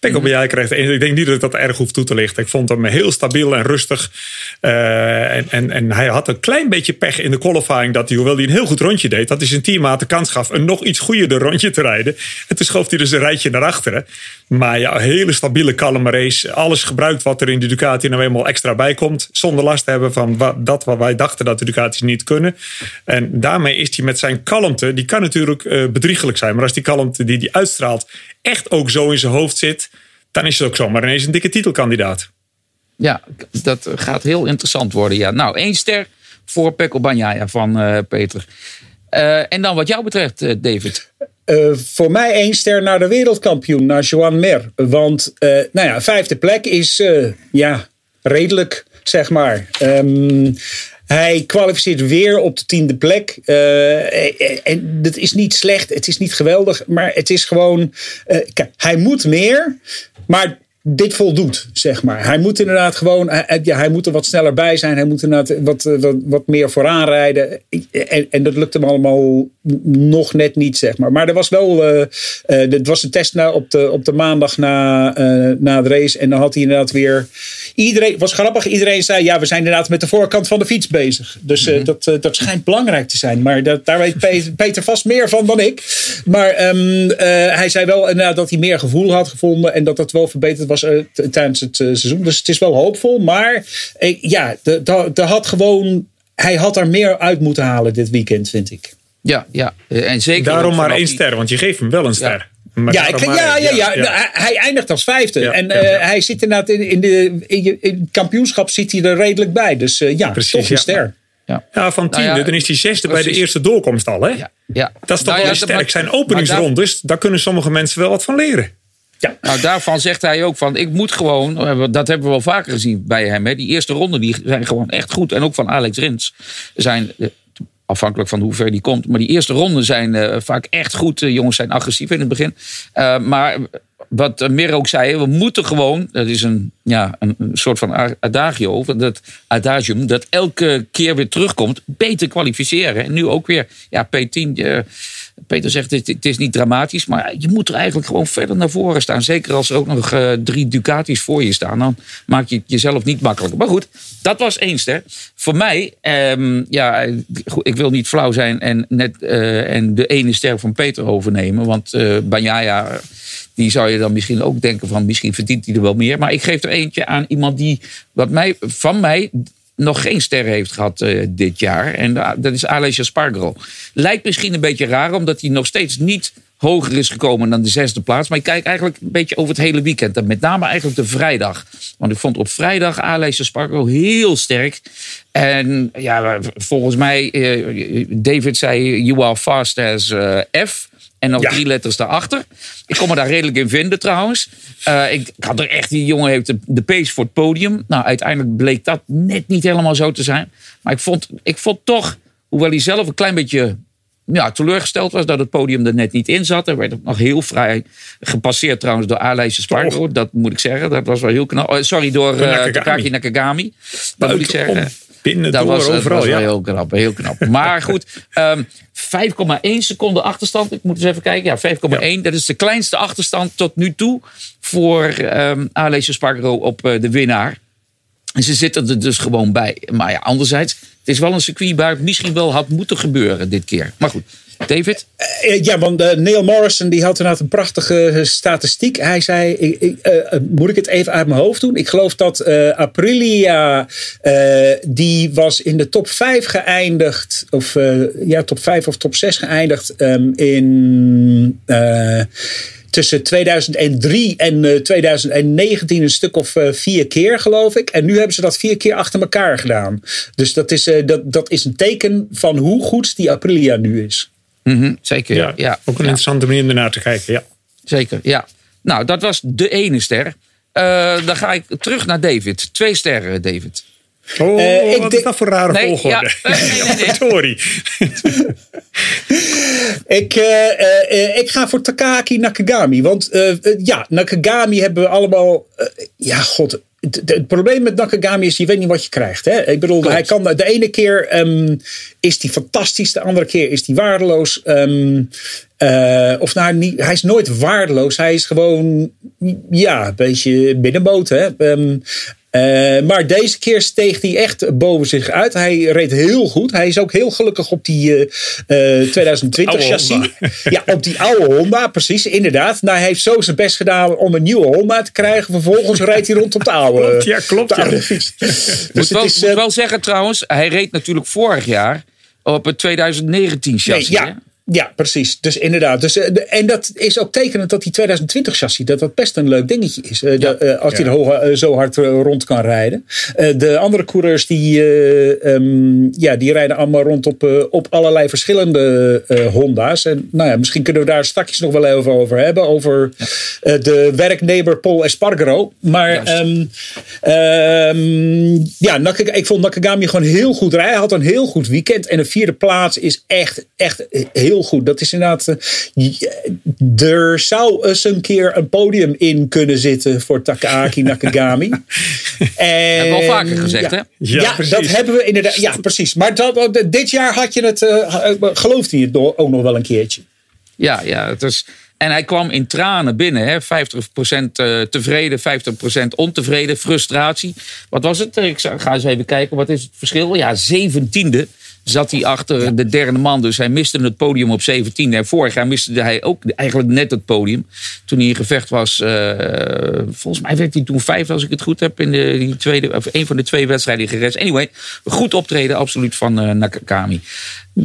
Pekko Banjaya krijgt één. Ik denk niet dat ik dat erg hoef toe te lichten. Ik vond hem heel stabiel en rustig. En, en, en, hij had een klein beetje pech in de qualifying dat hij, hoewel hij een heel goed rondje deed, dat hij zijn teammaat de kans gaf een nog iets goeier rondje te rijden. En toen schoof hij dus een rijtje naar achteren. Maar ja, hele stabiele, kalme race. Alles gebruikt wat er in de Ducati nou eenmaal extra bij komt zonder last te hebben van wat, dat wat wij dachten dat de Ducati's niet kunnen. En daarmee is hij met zijn kalmte, die kan natuurlijk uh, bedriegelijk zijn, maar als die kalmte die hij uitstraalt echt ook zo in zijn hoofd zit, dan is het ook zomaar ineens een dikke titelkandidaat. Ja, dat gaat heel interessant worden. Ja. Nou, één ster voor Pekko Banjaya van uh, Peter. Uh, en dan wat jou betreft, uh, David. Uh, voor mij één ster naar de wereldkampioen, naar Joan Mer. Want, uh, nou ja, vijfde plek is uh, ja, redelijk, zeg maar. Um, hij kwalificeert weer op de tiende plek. Uh, en dat is niet slecht, het is niet geweldig, maar het is gewoon. kijk, hij moet meer, maar dit voldoet, zeg maar. Hij moet inderdaad gewoon, hij, ja, hij moet er wat sneller bij zijn. Hij moet inderdaad wat, wat, wat meer vooraan rijden. En, en dat lukt hem allemaal nog net niet, zeg maar. Maar er was wel, uh, uh, het was een test na, op, de, op de maandag na, uh, na de race. En dan had hij inderdaad weer, iedereen, was grappig, iedereen zei, ja, we zijn inderdaad met de voorkant van de fiets bezig. Dus mm -hmm. dat, dat schijnt belangrijk te zijn. Maar dat, daar weet Peter, Peter, vast meer van dan ik. Maar um, hij zei wel inderdaad dat hij meer gevoel had gevonden. En dat dat wel verbeterd was uh, tijdens het uh, seizoen. Dus het is wel hoopvol. Maar uh, ja, de, de, de had gewoon, hij had er meer uit moeten halen dit weekend, vind ik. Ja, ja. En zeker Daarom maar één die... ster, want je geeft hem wel een ster. Ja. Maar ja, ik, ja, ja, ja, ja, ja, Hij eindigt als vijfde. Ja, en ja, uh, hij zit inderdaad in, in, de, in, in het kampioenschap zit hij er redelijk bij. Dus uh, ja, Precies, toch een ster. Ja. ja, van tiende, nou ja, dan is hij zesde precies. bij de eerste doorkomst al. Hè? Ja, ja. Dat is toch nou wel sterk. Zijn openingsrondes, daar... daar kunnen sommige mensen wel wat van leren. Ja. Nou, daarvan zegt hij ook van, ik moet gewoon, dat hebben we wel vaker gezien bij hem. Hè, die eerste ronden die zijn gewoon echt goed. En ook van Alex Rins zijn, afhankelijk van hoe ver die komt. Maar die eerste ronden zijn uh, vaak echt goed. De jongens zijn agressief in het begin. Maar wat Mir ook zei, we moeten gewoon, dat is een, ja, een soort van adagio, dat adagium, dat elke keer weer terugkomt, beter kwalificeren. En nu ook weer, ja, P10, uh, Peter zegt, het, is niet dramatisch, maar je moet er eigenlijk gewoon verder naar voren staan. Zeker als er ook nog uh, drie Ducatis voor je staan, dan maak je het jezelf niet makkelijker. Maar goed, dat was één ster. Voor mij, um, ja, ik wil niet flauw zijn en, net, uh, en de ene ster van Peter overnemen, want uh, Banjaya die zou je dan misschien ook denken van misschien verdient hij er wel meer. Maar ik geef er eentje aan iemand die wat mij, van mij nog geen ster heeft gehad uh, dit jaar. En uh, dat is Alessio Spargaro. Lijkt misschien een beetje raar, omdat hij nog steeds niet hoger is gekomen dan de zesde plaats. Maar ik kijk eigenlijk een beetje over het hele weekend. En met name eigenlijk de vrijdag. Want ik vond op vrijdag Alessio Spargaro heel sterk. En ja, volgens mij, uh, David zei, you are fast as F. En nog ja. drie letters daarachter. Ik kon me daar redelijk in vinden trouwens. Uh, ik, ik, had er echt, die jongen heeft de, de pace voor het podium. Nou, uiteindelijk bleek dat net niet helemaal zo te zijn. Maar ik vond, ik vond toch, hoewel hij zelf een klein beetje ja, teleurgesteld was dat het podium er net niet in zat. Er werd ook nog heel vrij gepasseerd trouwens door Aleisje Spargo. Dat moet ik zeggen. Dat was wel heel knap. Oh, sorry, door uh, Nakagami. Dat moet ik zeggen. Binnen dat door, was, overal, dat was ja. heel knap, heel knap. Maar goed, um, 5,1 seconden achterstand. Ik moet eens even kijken. Ja, 5,1. Ja. Dat is de kleinste achterstand tot nu toe voor um, Alessio Spargaro op uh, de winnaar. En ze zitten er dus gewoon bij. Maar ja, anderzijds, het is wel een circuit waar het misschien wel had moeten gebeuren dit keer. Maar goed. David? Uh, ja, want uh, Neil Morrison die had inderdaad een prachtige statistiek. Hij zei, ik, ik, moet ik het even uit mijn hoofd doen? Ik geloof dat Aprilia, die was in de top 5 geëindigd. Of ja, top 5 of top 6 geëindigd um, in tussen 2003 en uh, 2019 een stuk of vier keer, geloof ik. En nu hebben ze dat vier keer achter elkaar gedaan. Dus dat is, dat, dat is een teken van hoe goed die Aprilia nu is. Mm -hmm, zeker, ja. ja. Ook een ja. interessante manier om ernaar te kijken, ja. Zeker, ja. Nou, dat was de ene ster. dan ga ik terug naar David. Twee sterren, David. Oh, uh, wat is dat voor rare nee, volgorde? Ja, nee, nee, nee. Sorry. ik, uh, uh, ik ga voor Takaki Nakagami. Want ja, Nakagami hebben we allemaal... ja, god... Het, het, probleem met Nakagami is, je weet niet wat je krijgt. Hè? Ik bedoel, Klopt. hij kan, de ene keer um, is hij fantastisch, de andere keer is hij waardeloos. Um, of nou, niet, hij is nooit waardeloos. Hij is gewoon, ja, een beetje binnenboot. Hè? Um, uh, maar deze keer steeg hij echt boven zich uit. Hij reed heel goed. Hij is ook heel gelukkig op die uh, uh, 2020 chassis. Ja, op die oude Honda, precies, inderdaad. Nou, hij heeft zo zijn best gedaan om een nieuwe Honda te krijgen. Vervolgens rijdt hij rond op de oude, klopt, ja, klopt, de oude fiets. Dus moet, wel, is, moet wel zeggen trouwens, hij reed natuurlijk vorig jaar op het 2019 chassis. Nee, ja. Ja, precies. Dus inderdaad. Dus, en dat is ook tekenend dat die 2020 chassis, dat dat best een leuk dingetje is. Ja, de, als hij ja. er hoog, zo hard rond kan rijden. de andere coureurs die, um, ja, die rijden allemaal rond op, op allerlei verschillende uh, Honda's. En nou ja, misschien kunnen we daar straks nog wel even over hebben. Over ja. de werknemer Paul Espargaro. Maar um, um, ja, ik vond Nakagami gewoon heel goed rijden. Hij had een heel goed weekend. En een vierde plaats is echt, echt heel goed. Dat is inderdaad. Er zou eens een keer een podium in kunnen zitten voor Takaaki Nakagami. en, hebben we al vaker gezegd, ja, hè? Ja, ja dat hebben we inderdaad. Ja, precies. Maar dat, dit jaar had je het. Uh, gelooft hij het ook nog wel een keertje? Ja, ja. Het is. En hij kwam in tranen binnen. Hè? 50% tevreden, 50% ontevreden, frustratie. Wat was het? Ik ga eens even kijken. Wat is het verschil? Ja, zeventiende zat hij achter de derde man. Dus hij miste het podium op 17. En vorig jaar miste hij ook eigenlijk net het podium. Toen hij in gevecht was. Uh, volgens mij werd hij toen vijfde, als ik het goed heb. In de, die tweede, of een van de twee wedstrijden gerest. Anyway, goed optreden absoluut van uh, Nakakami.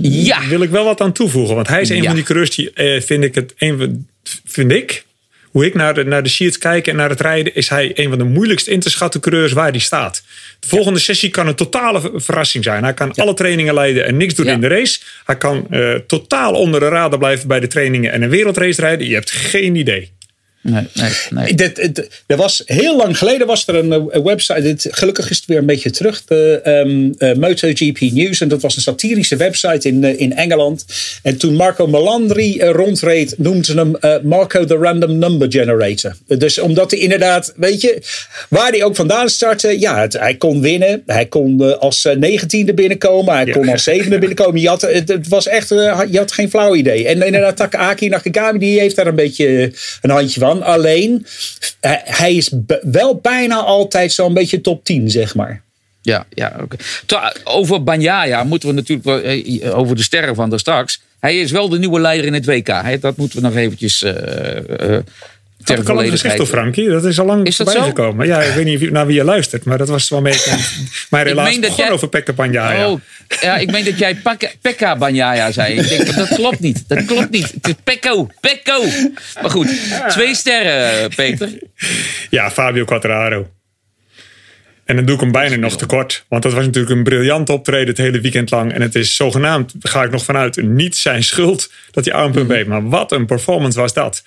Ja. Wil ik wel wat aan toevoegen. Want hij is een ja. van die coureurs die uh, vind ik het. Een, vind ik hoe ik naar de, naar de sheets kijk en naar het rijden, is hij een van de moeilijkst in te schatten coureurs waar hij staat. De volgende sessie kan een totale verrassing zijn. Hij kan ja. alle trainingen leiden en niks doen ja. in de race. Hij kan uh, totaal onder de radar blijven bij de trainingen en een wereldrace rijden. Je hebt geen idee. Nee, nee, nee. Dit, dit, er was, heel lang geleden was er een, een website. Dit, gelukkig is het weer een beetje terug. De um, uh, MotoGP News. En dat was een satirische website in, uh, in Engeland. En toen Marco Melandri uh, rondreed, noemden ze hem Marco the Random Number Generator. Dus omdat hij inderdaad, weet je, waar hij ook vandaan startte. Ja, het, hij kon winnen. Hij kon als negentiende binnenkomen. Hij ja. kon als zevende binnenkomen. Je had, het, het was echt, je had geen flauw idee. En inderdaad, Takaaki Nakagami, die heeft daar een beetje een handje van. Alleen, hij is wel bijna altijd zo'n beetje top 10, zeg maar. Ja, ja oké. Over Banyaya moeten we natuurlijk wel, over de sterren van daar straks. Hij is wel de nieuwe leider in het WK. Dat moeten we nog eventjes. Uh, dat al lang gezegd toch, Frankie? Dat is al lang is voorbij gekomen. Ja, ik weet niet naar wie je luistert, maar dat was wel mee. Maar helaas begon jij... over Pekka Banjaya. Oh, ja, ik meen dat jij Pekka Banjaya zei. Ik denk, dat klopt niet. Dat klopt niet. Het is Pekko. Pekko. Maar goed, twee sterren, Peter. Ja, Fabio Quattararo. En dan doe ik hem bijna nog tekort. Want dat was natuurlijk een briljant optreden het hele weekend lang. En het is zogenaamd, ga ik nog vanuit, niet zijn schuld dat hij armpunt weet. Maar wat een performance was dat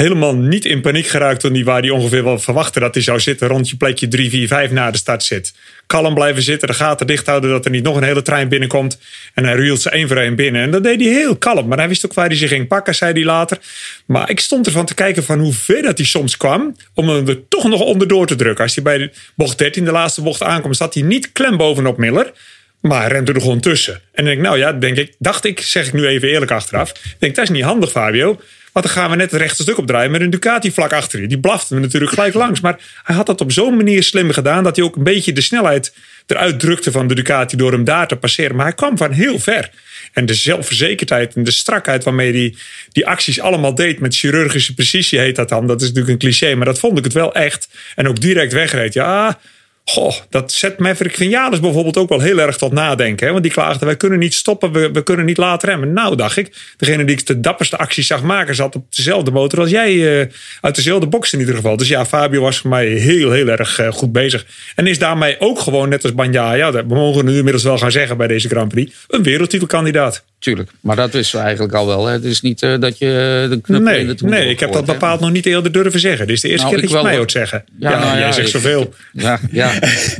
helemaal niet in paniek geraakt toen die waar hij ongeveer wel verwachtte dat hij zou zitten rond je plekje 3, 4, 5 na de start zit. Kalm blijven zitten, de gaten dicht houden dat er niet nog een hele trein binnenkomt. En hij reelt ze één voor één binnen. En dat deed hij heel kalm. Maar hij wist ook waar hij zich ging pakken, zei hij later. Maar ik stond ervan te kijken van hoe ver dat hij soms kwam. Om hem er toch nog onderdoor te drukken. Als hij bij de bocht 13, de laatste bocht aankomt, zat hij niet klem bovenop Miller. Maar remde er gewoon tussen. En ik, nou ja, denk ik, dacht ik, zeg ik nu even eerlijk achteraf. denk, dat is niet handig, Fabio. Want dan gaan we net het rechte stuk opdraaien met een Ducati vlak achter je. Die blafte me natuurlijk gelijk langs. Maar hij had dat op zo'n manier slim gedaan dat hij ook een beetje de snelheid eruit drukte van de Ducati door hem daar te passeren. Maar hij kwam van heel ver. En de zelfverzekerdheid en de strakheid waarmee die die acties allemaal deed. Met chirurgische precisie heet dat dan. Dat is natuurlijk een cliché, maar dat vond ik het wel echt. En ook direct wegreed. Ja, Goh, dat zet Maverick Vinales bijvoorbeeld ook wel heel erg tot nadenken. Hè? Want die klaagden, wij kunnen niet stoppen, we, we kunnen niet laten remmen. Nou, dacht ik, degene die ik de dapperste acties zag maken... zat op dezelfde motor als jij, uh, uit dezelfde box in ieder geval. Dus ja, Fabio was voor mij heel, heel erg uh, goed bezig. En is daarmee ook gewoon, net als Banja, ja, we mogen nu inmiddels wel gaan zeggen bij deze Grand Prix... een wereldtitelkandidaat. Tuurlijk, maar dat wisten we eigenlijk al wel. Hè? Het is niet uh, dat je de knuppel nee, in het Nee, ik heb dat bepaald nog niet eerder durven zeggen. Dit is de eerste Nou, keer dat ik je mij hoor. hoort zeggen. Ja, Ja, nou ja, zegt zoveel. Ja, ja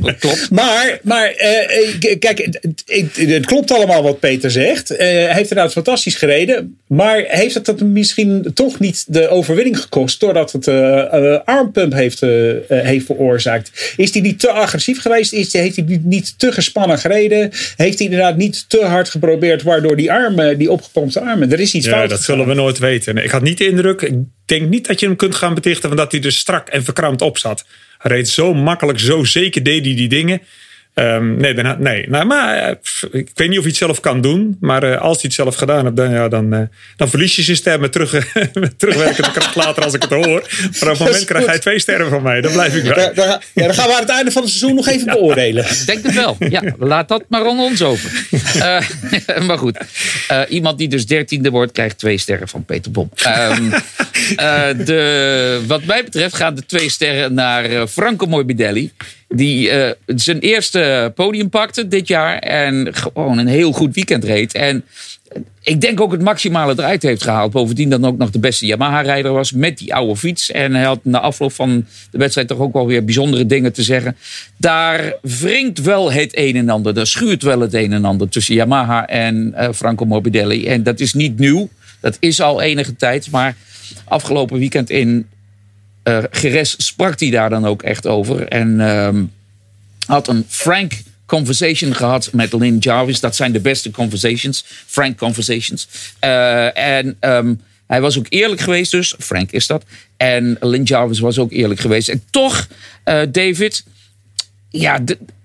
dat klopt. Maar, maar eh, eh, kijk, het, klopt allemaal wat Peter zegt. Eh, hij heeft inderdaad fantastisch gereden. Maar heeft het dat misschien toch niet de overwinning gekost... doordat het eh, armpump heeft, heeft veroorzaakt? Is hij niet te agressief geweest? Is, heeft hij niet, niet te gespannen gereden? Heeft hij inderdaad niet te hard geprobeerd... waardoor die armen, die opgepompte armen... Er is iets Ja, fout dat gegaan. zullen we nooit weten. Ik had niet de indruk, ik denk niet dat je hem kunt gaan betichten van dat hij er strak en verkrampt op zat. Hij reed zo makkelijk, zo zeker deed hij die dingen. Ehm, nee, dan, nee. Nou, maar eh, pff, ik weet niet of hij het zelf kan doen. Maar eh, als hij het zelf gedaan heeft, dan, ja, dan, eh, dan verlies je zijn stem met, terug, met terugwerkende kracht later als ik het hoor. Maar op het moment krijg hij twee sterren van mij. Dan blijf ik bij. Ja, dan gaan we aan het einde van het seizoen nog even beoordelen. Ik denk het wel. Ja, laat dat maar aan ons over. Eh, maar goed. Eh, iemand die dus dertiende wordt, krijgt twee sterren van Peter Bom. Ehm, eh, de, wat mij betreft gaan de twee sterren naar Franco Morbidelli. Die eh, zijn eerste podium pakte dit jaar. En gewoon een heel goed weekend reed. En ik denk ook het maximale eruit heeft gehaald. Bovendien dan ook nog de beste Yamaha-rijder was met die oude fiets. En hij had na afloop van de wedstrijd toch ook wel weer bijzondere dingen te zeggen. Daar wringt wel het een en ander. Daar schuurt wel het een en ander tussen Yamaha en eh, Franco Morbidelli. En dat is niet nieuw. Dat is al enige tijd. Maar afgelopen weekend in eh Geres sprak hij daar dan ook echt over. En ehm, had een frank conversation gehad met Lynn Jarvis. Dat zijn de beste conversations. Frank conversations. Eh, en ehm, hij was ook eerlijk geweest dus. Frank is dat. En Lynn Jarvis was ook eerlijk geweest. En toch, eh, David... Ja,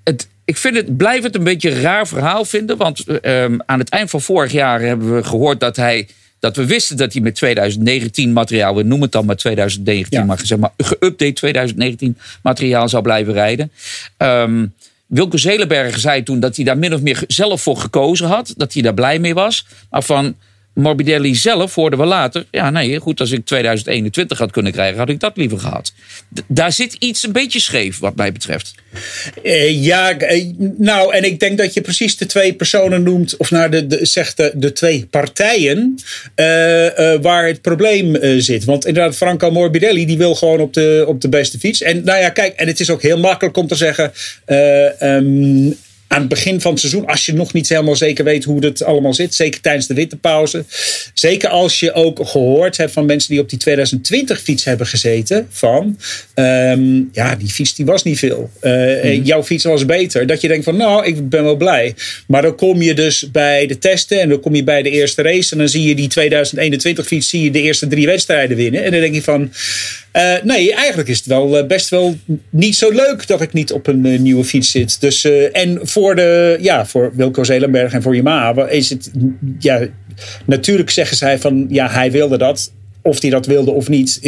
het, ik vind het, blijf het een beetje een raar verhaal vinden. Want ehm, aan het eind van vorig jaar hebben we gehoord dat hij... Dat we wisten dat hij met 2019 materiaal, we noemen het dan maar 2019, Ja. maar zeg maar geüpdate 2019 materiaal zou blijven rijden. Ehm Wilco Zelenberger zei toen dat hij daar min of meer zelf voor gekozen had. Dat hij daar blij mee was. Maar van Morbidelli zelf hoorden we later. Ja, nee, goed, als ik 2021 had kunnen krijgen, had ik dat liever gehad. Daar zit iets een beetje scheef, wat mij betreft. Eh, ja, eh, nou, en ik denk dat je precies de twee personen noemt, of nou, de, de, zegt de, de twee partijen eh, waar het probleem zit. Want inderdaad, Franco Morbidelli, die wil gewoon op de, op de beste fiets. En nou ja, kijk, en het is ook heel makkelijk om te zeggen. eh, ehm, aan het begin van het seizoen, als je nog niet helemaal zeker weet hoe het allemaal zit, zeker tijdens de winterpauze. Zeker als je ook gehoord hebt van mensen die op die 2020 fiets hebben gezeten, van ehm, ja, die fiets die was niet veel. Eh, Jouw fiets was beter. Dat je denkt van nou, ik ben wel blij. Maar dan kom je dus bij de testen en dan kom je bij de eerste race en dan zie je die 2021 fiets, zie je de eerste drie wedstrijden winnen. En dan denk je van eh, nee, eigenlijk is het wel eh, best wel niet zo leuk dat ik niet op een eh, nieuwe fiets zit. Dus, en voor, de, ja, voor Wilco Zelenberg en voor Yamaha is het. Ja, natuurlijk zeggen zij van ja, hij wilde dat. Of hij dat wilde of niet.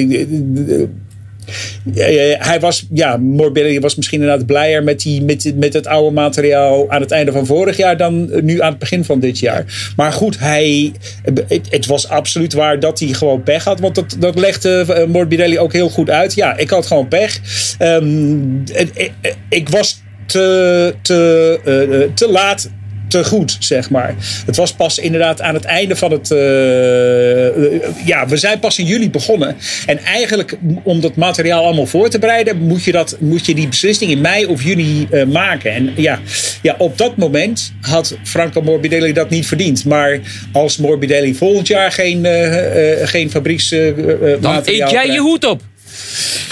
Ik- eh, eh, hij was, ja, Morbidelli was misschien inderdaad blijer met, die, met, met het oude materiaal aan het einde van vorig jaar dan nu aan het begin van dit jaar. Maar goed, hij, het, het was absoluut waar dat hij gewoon pech had. Want dat, dat legde eh, Morbidelli ook heel goed uit. Ja, ik had gewoon pech. Ehm, het- ik, ik was te, te, te laat te goed, zeg maar. Het was pas inderdaad aan het einde van het. eh, eh, ja, we zijn pas in juli begonnen. En eigenlijk, om dat materiaal allemaal voor te bereiden, moet je, dat, moet je die beslissing in mei of juni eh, maken. En ja, ja, op dat moment had Franco Morbidelli dat niet verdiend. Maar als Morbidelli volgend jaar geen, geen fabrieksmateriaal. Dan eet jij je hoed op.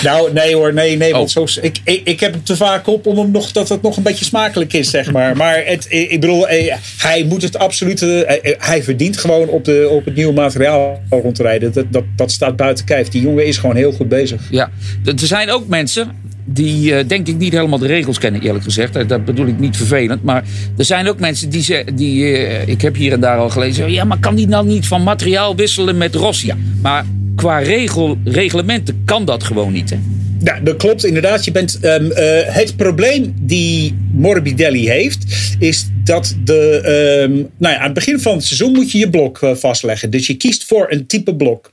Nou, nee hoor, nee, nee. Want Oh. zo, ik, ik, ik heb hem te vaak op om hem nog, dat het nog een beetje smakelijk is, zeg maar. Maar het, ik bedoel, eh, hij moet het absoluut. eh, eh, Hij verdient gewoon op, de, op het nieuwe materiaal rond te rijden. Dat, dat, dat staat buiten kijf. Die jongen is gewoon heel goed bezig. Ja, er zijn ook mensen die denk ik niet helemaal de regels kennen, eerlijk gezegd. Dat bedoel ik niet vervelend. Maar er zijn ook mensen die zeggen, die, ik heb hier en daar al gelezen, ja, maar kan die nou niet van materiaal wisselen met Rossi? Maar qua regel, reglementen kan dat gewoon niet, hè? Ja, dat klopt inderdaad. Je bent, um, uh, het probleem die Morbidelli heeft, is dat de, um, nou ja, aan het begin van het seizoen moet je je blok uh, vastleggen. Dus je kiest voor een type blok.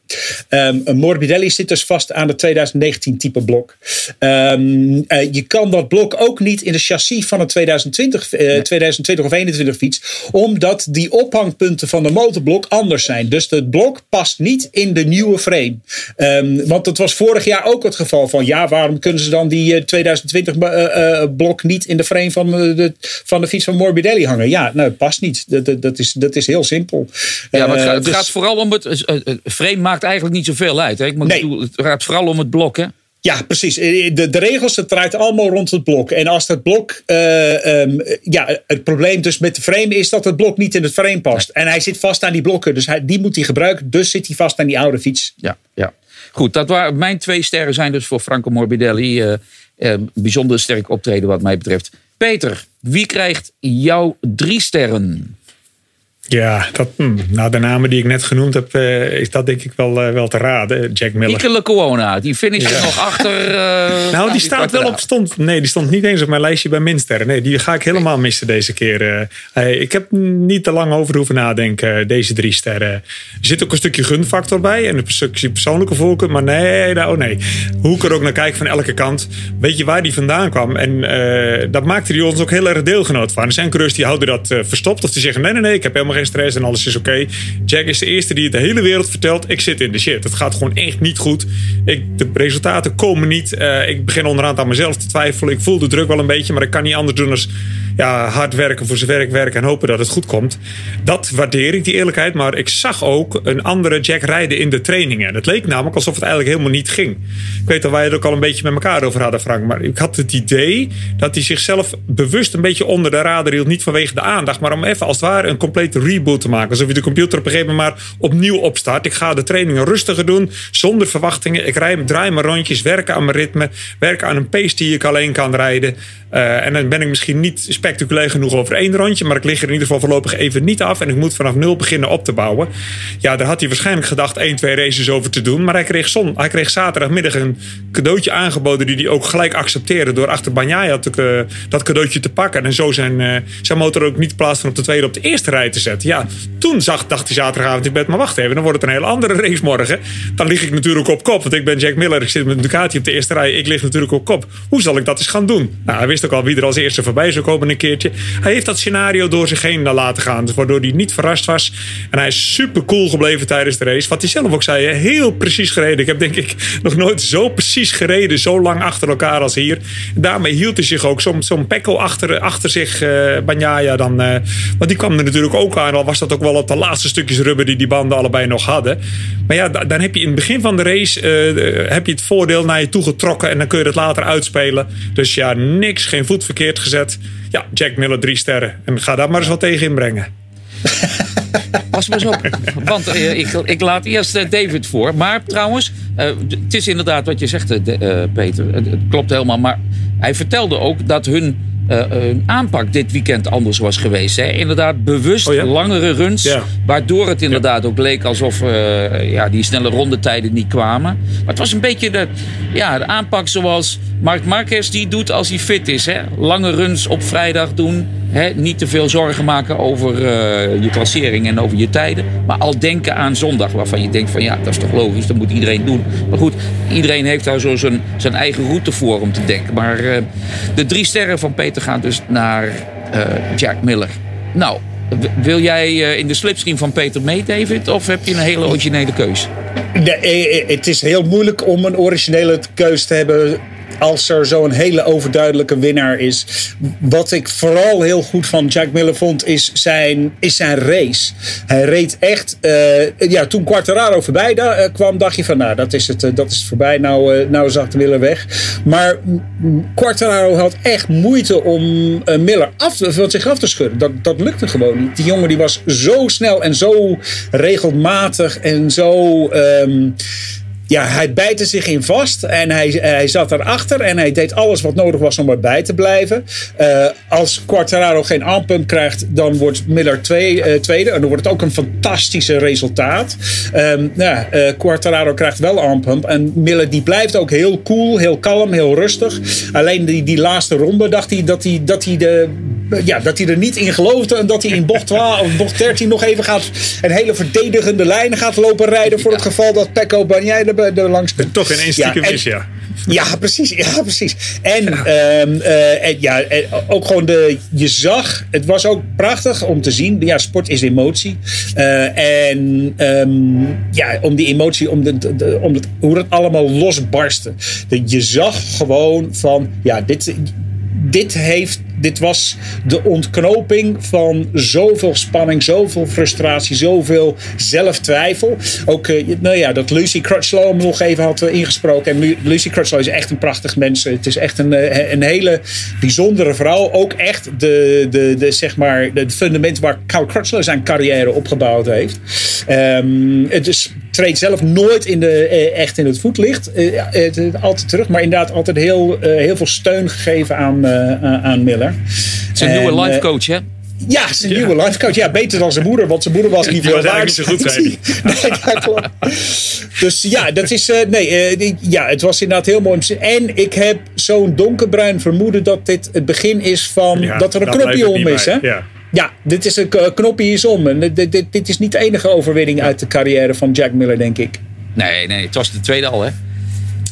Um, Morbidelli zit dus vast aan de 2019 type blok. Uh, je kan dat blok ook niet in de chassis van een 2020, uh, 2020 of 21 fiets, omdat die ophangpunten van de motorblok anders zijn. Dus het blok past niet in de nieuwe frame. want dat was vorig jaar ook het geval van ja, waarom kunnen ze dan die 2020 uh, blok niet in de frame van de, van de fiets van Morbidelli hangen? Ja, nou, het past niet. Dat, dat, is, dat is heel simpel. Ja, maar het, gaat, het dus, gaat vooral om het. frame maakt eigenlijk niet zoveel uit. Hè? Ik nee. bedoel, het gaat vooral om het blok, hè? Ja, precies. De, de regels, het draait allemaal rond het blok. En als het blok. Uh, um, ja, het probleem dus met de frame is dat het blok niet in het frame past. En hij zit vast aan die blokken. Dus hij, die moet hij gebruiken. Dus zit hij vast aan die oude fiets. Ja, ja. Goed, dat waren, mijn twee sterren zijn dus voor Franco Morbidelli. Uh, uh, bijzonder sterk optreden wat mij betreft. Peter, wie krijgt jouw drie sterren? Ja, dat, hm, nou de namen die ik net genoemd heb, uh, is dat denk ik wel, uh, wel te raden. Jack Miller. Ike Lecuona, die finish ja. nog achter. Uh, nou, die staat wel op stond. Nee, die stond niet eens op mijn lijstje bij minsterren. Nee, die ga ik helemaal missen deze keer. ik heb niet te lang over hoeven nadenken, deze drie sterren. Er zit ook een stukje gunfactor bij en een stukje persoonlijke voorkeur. Maar nee, nou, oh nee. Hoe ik er ook naar kijk van elke kant, weet je waar die vandaan kwam. En dat maakte hij ons ook heel erg deelgenoot van. Er zijn coureurs die houden dat verstopt of die zeggen: nee, nee, nee, ik heb helemaal geen stress en alles is oké. Jack is de eerste die het de hele wereld vertelt: ik zit in de shit. Het gaat gewoon echt niet goed. Ik, de resultaten komen niet. Uh, ik begin onderhand aan mezelf te twijfelen. Ik voel de druk wel een beetje, maar ik kan niet anders doen dan ja, hard werken voor zijn werk werken en hopen dat het goed komt. Dat waardeer ik, die eerlijkheid. Maar ik zag ook een andere Jack rijden in de trainingen. Het leek namelijk alsof het eigenlijk helemaal niet ging. Ik weet dat wij het ook al een beetje met elkaar over hadden, Frank. Maar ik had het idee dat hij zichzelf bewust een beetje onder de radar hield. Niet vanwege de aandacht, maar om even als het ware een complete reboot te maken. Alsof je de computer op een gegeven moment maar opnieuw opstart. Ik ga de trainingen rustiger doen, zonder verwachtingen. Ik rij, draai mijn rondjes, werken aan mijn ritme, werken aan een pace die ik alleen kan rijden. Uh, en dan ben ik misschien niet spectaculair genoeg over één rondje. Maar ik lig er in ieder geval voorlopig even niet af. En ik moet vanaf nul beginnen op te bouwen. Ja, daar had hij waarschijnlijk gedacht één, twee races over te doen. Maar hij kreeg, zon, hij kreeg zaterdagmiddag een cadeautje aangeboden. Die hij ook gelijk accepteerde. Door achter Banjaya dat cadeautje te pakken. En zo zijn, uh, zijn motor ook niet plaats van op de tweede op de eerste rij te zetten. Ja, toen zag, dacht hij zaterdagavond in bed. Maar wacht even, dan wordt het een hele andere race morgen. Dan lig ik natuurlijk op kop. Want ik ben Jack Miller. Ik zit met Ducati op de eerste rij. Ik lig natuurlijk op kop. Hoe zal ik dat eens gaan doen? Nou, hij wist ook al wie er als eerste voorbij zou komen keertje. Hij heeft dat scenario door zich heen laten gaan. Waardoor hij niet verrast was. En hij is super cool gebleven tijdens de race. Wat hij zelf ook zei, heel precies gereden. Ik heb denk ik nog nooit zo precies gereden. Zo lang achter elkaar als hier. daarmee hield hij zich ook zo'n zo achter, achter zich, uh, Banyaya dan. Uh, want die kwam er natuurlijk ook aan. Al was dat ook wel op de laatste stukjes rubber die die banden allebei nog hadden. Maar ja, dan heb je in het begin van de race uh, heb je het voordeel naar je toe getrokken. En dan kun je het later uitspelen. Dus ja, niks, geen voet verkeerd gezet. Ja, Jack Miller drie sterren. En ga daar maar eens wat tegen inbrengen. Pas maar op. Want uh, ik, ik, laat eerst uh, David voor. Maar trouwens, uh, het is inderdaad wat je zegt, Peter. Het, klopt helemaal. Maar hij vertelde ook dat hun aanpak dit weekend anders was geweest. Hè? Inderdaad, bewust oh ja? langere runs. Ja. Waardoor het inderdaad ja. ook leek alsof ja, die snelle rondetijden niet kwamen. Maar het was een beetje de, ja, de aanpak zoals Mark Marquez die doet als hij fit is. Hè? Lange runs op vrijdag doen. Hè? Niet te veel zorgen maken over uh, je klassering en over je tijden. Maar al denken aan zondag. Waarvan je denkt van ja, dat is toch logisch. Dat moet iedereen doen. Maar goed, iedereen heeft daar zo zijn, zijn eigen route voor om te denken. Maar de drie sterren van Peter gaan dus naar uh, Jack Miller. Nou, wil jij in de slipstream van Peter mee, David? Of heb je een hele originele keus? Nee, het is heel moeilijk om een originele keus te hebben als er zo'n hele overduidelijke winnaar is. Wat ik vooral heel goed van Jack Miller vond, is zijn, is zijn race. Hij reed echt. Uh, ja, toen Quartararo voorbij uh, kwam, dacht je van, nou, dat is het, uh, dat is voorbij. Nou, nou zakt Miller weg. Maar Quartararo had echt moeite om Miller af, van zich af te schudden. Dat, dat lukte gewoon niet. Die jongen die was zo snel en zo regelmatig en zo. Um, ja, hij bijtte zich in vast en hij, hij zat erachter en hij deed alles wat nodig was om erbij te blijven. Uh, als Quartararo geen armpump krijgt, dan wordt Miller twee, uh, tweede. En dan wordt het ook een fantastische resultaat. Um, ja, uh, Quartararo krijgt wel armpump en Miller die blijft ook heel cool, heel kalm, heel rustig. Alleen die, die laatste ronde dacht hij dat hij, dat hij de ja, dat hij er niet in geloofde. En dat hij in bocht 12 of bocht 13 nog even gaat een hele verdedigende lijn gaat lopen rijden. Voor het geval dat Pecco Bagnaia er, er langs komt. Toch in één stiekem ja, is, ja. Ja, precies. Ja, precies. En ja, um, uh, en, ja ook gewoon de, je zag, het was ook prachtig om te zien. Ja, sport is emotie. Uh, en um, ja, om die emotie, om, de, de, om het, hoe het allemaal losbarstte. Je zag gewoon van, ja, dit, dit heeft dit was de ontknoping van zoveel spanning, zoveel frustratie, zoveel zelftwijfel. Ook uh, nou ja, dat Lucy Crutchlow hem nog even had uh, ingesproken. En Lucy Crutchlow is echt een prachtig mens. Het is echt een, uh, een hele bijzondere vrouw. Ook echt de, de, de, zeg maar, de fundament waar Carl Crutchlow zijn carrière opgebouwd heeft. Um, het is, treedt zelf nooit in de, echt in het voetlicht. altijd terug, maar inderdaad altijd heel, heel veel steun gegeven aan, aan Miller. Een nieuwe life coach, hè? Ja, zijn ja. nieuwe life coach. Ja, beter dan zijn moeder, want zijn moeder was niet veel waard. zo goed zijn. nee. Dus ja, dat is. Uh, nee, uh, ja, het was inderdaad heel mooi. En ik heb zo'n donkerbruin vermoeden dat dit het begin is van. Ja, dat er een knopje om is, hè? Ja. Ja, dit is een knopje is om. En dit, dit, dit is niet de enige overwinning uit de carrière van Jack Miller, denk ik. Nee, nee, het was de tweede al, hè?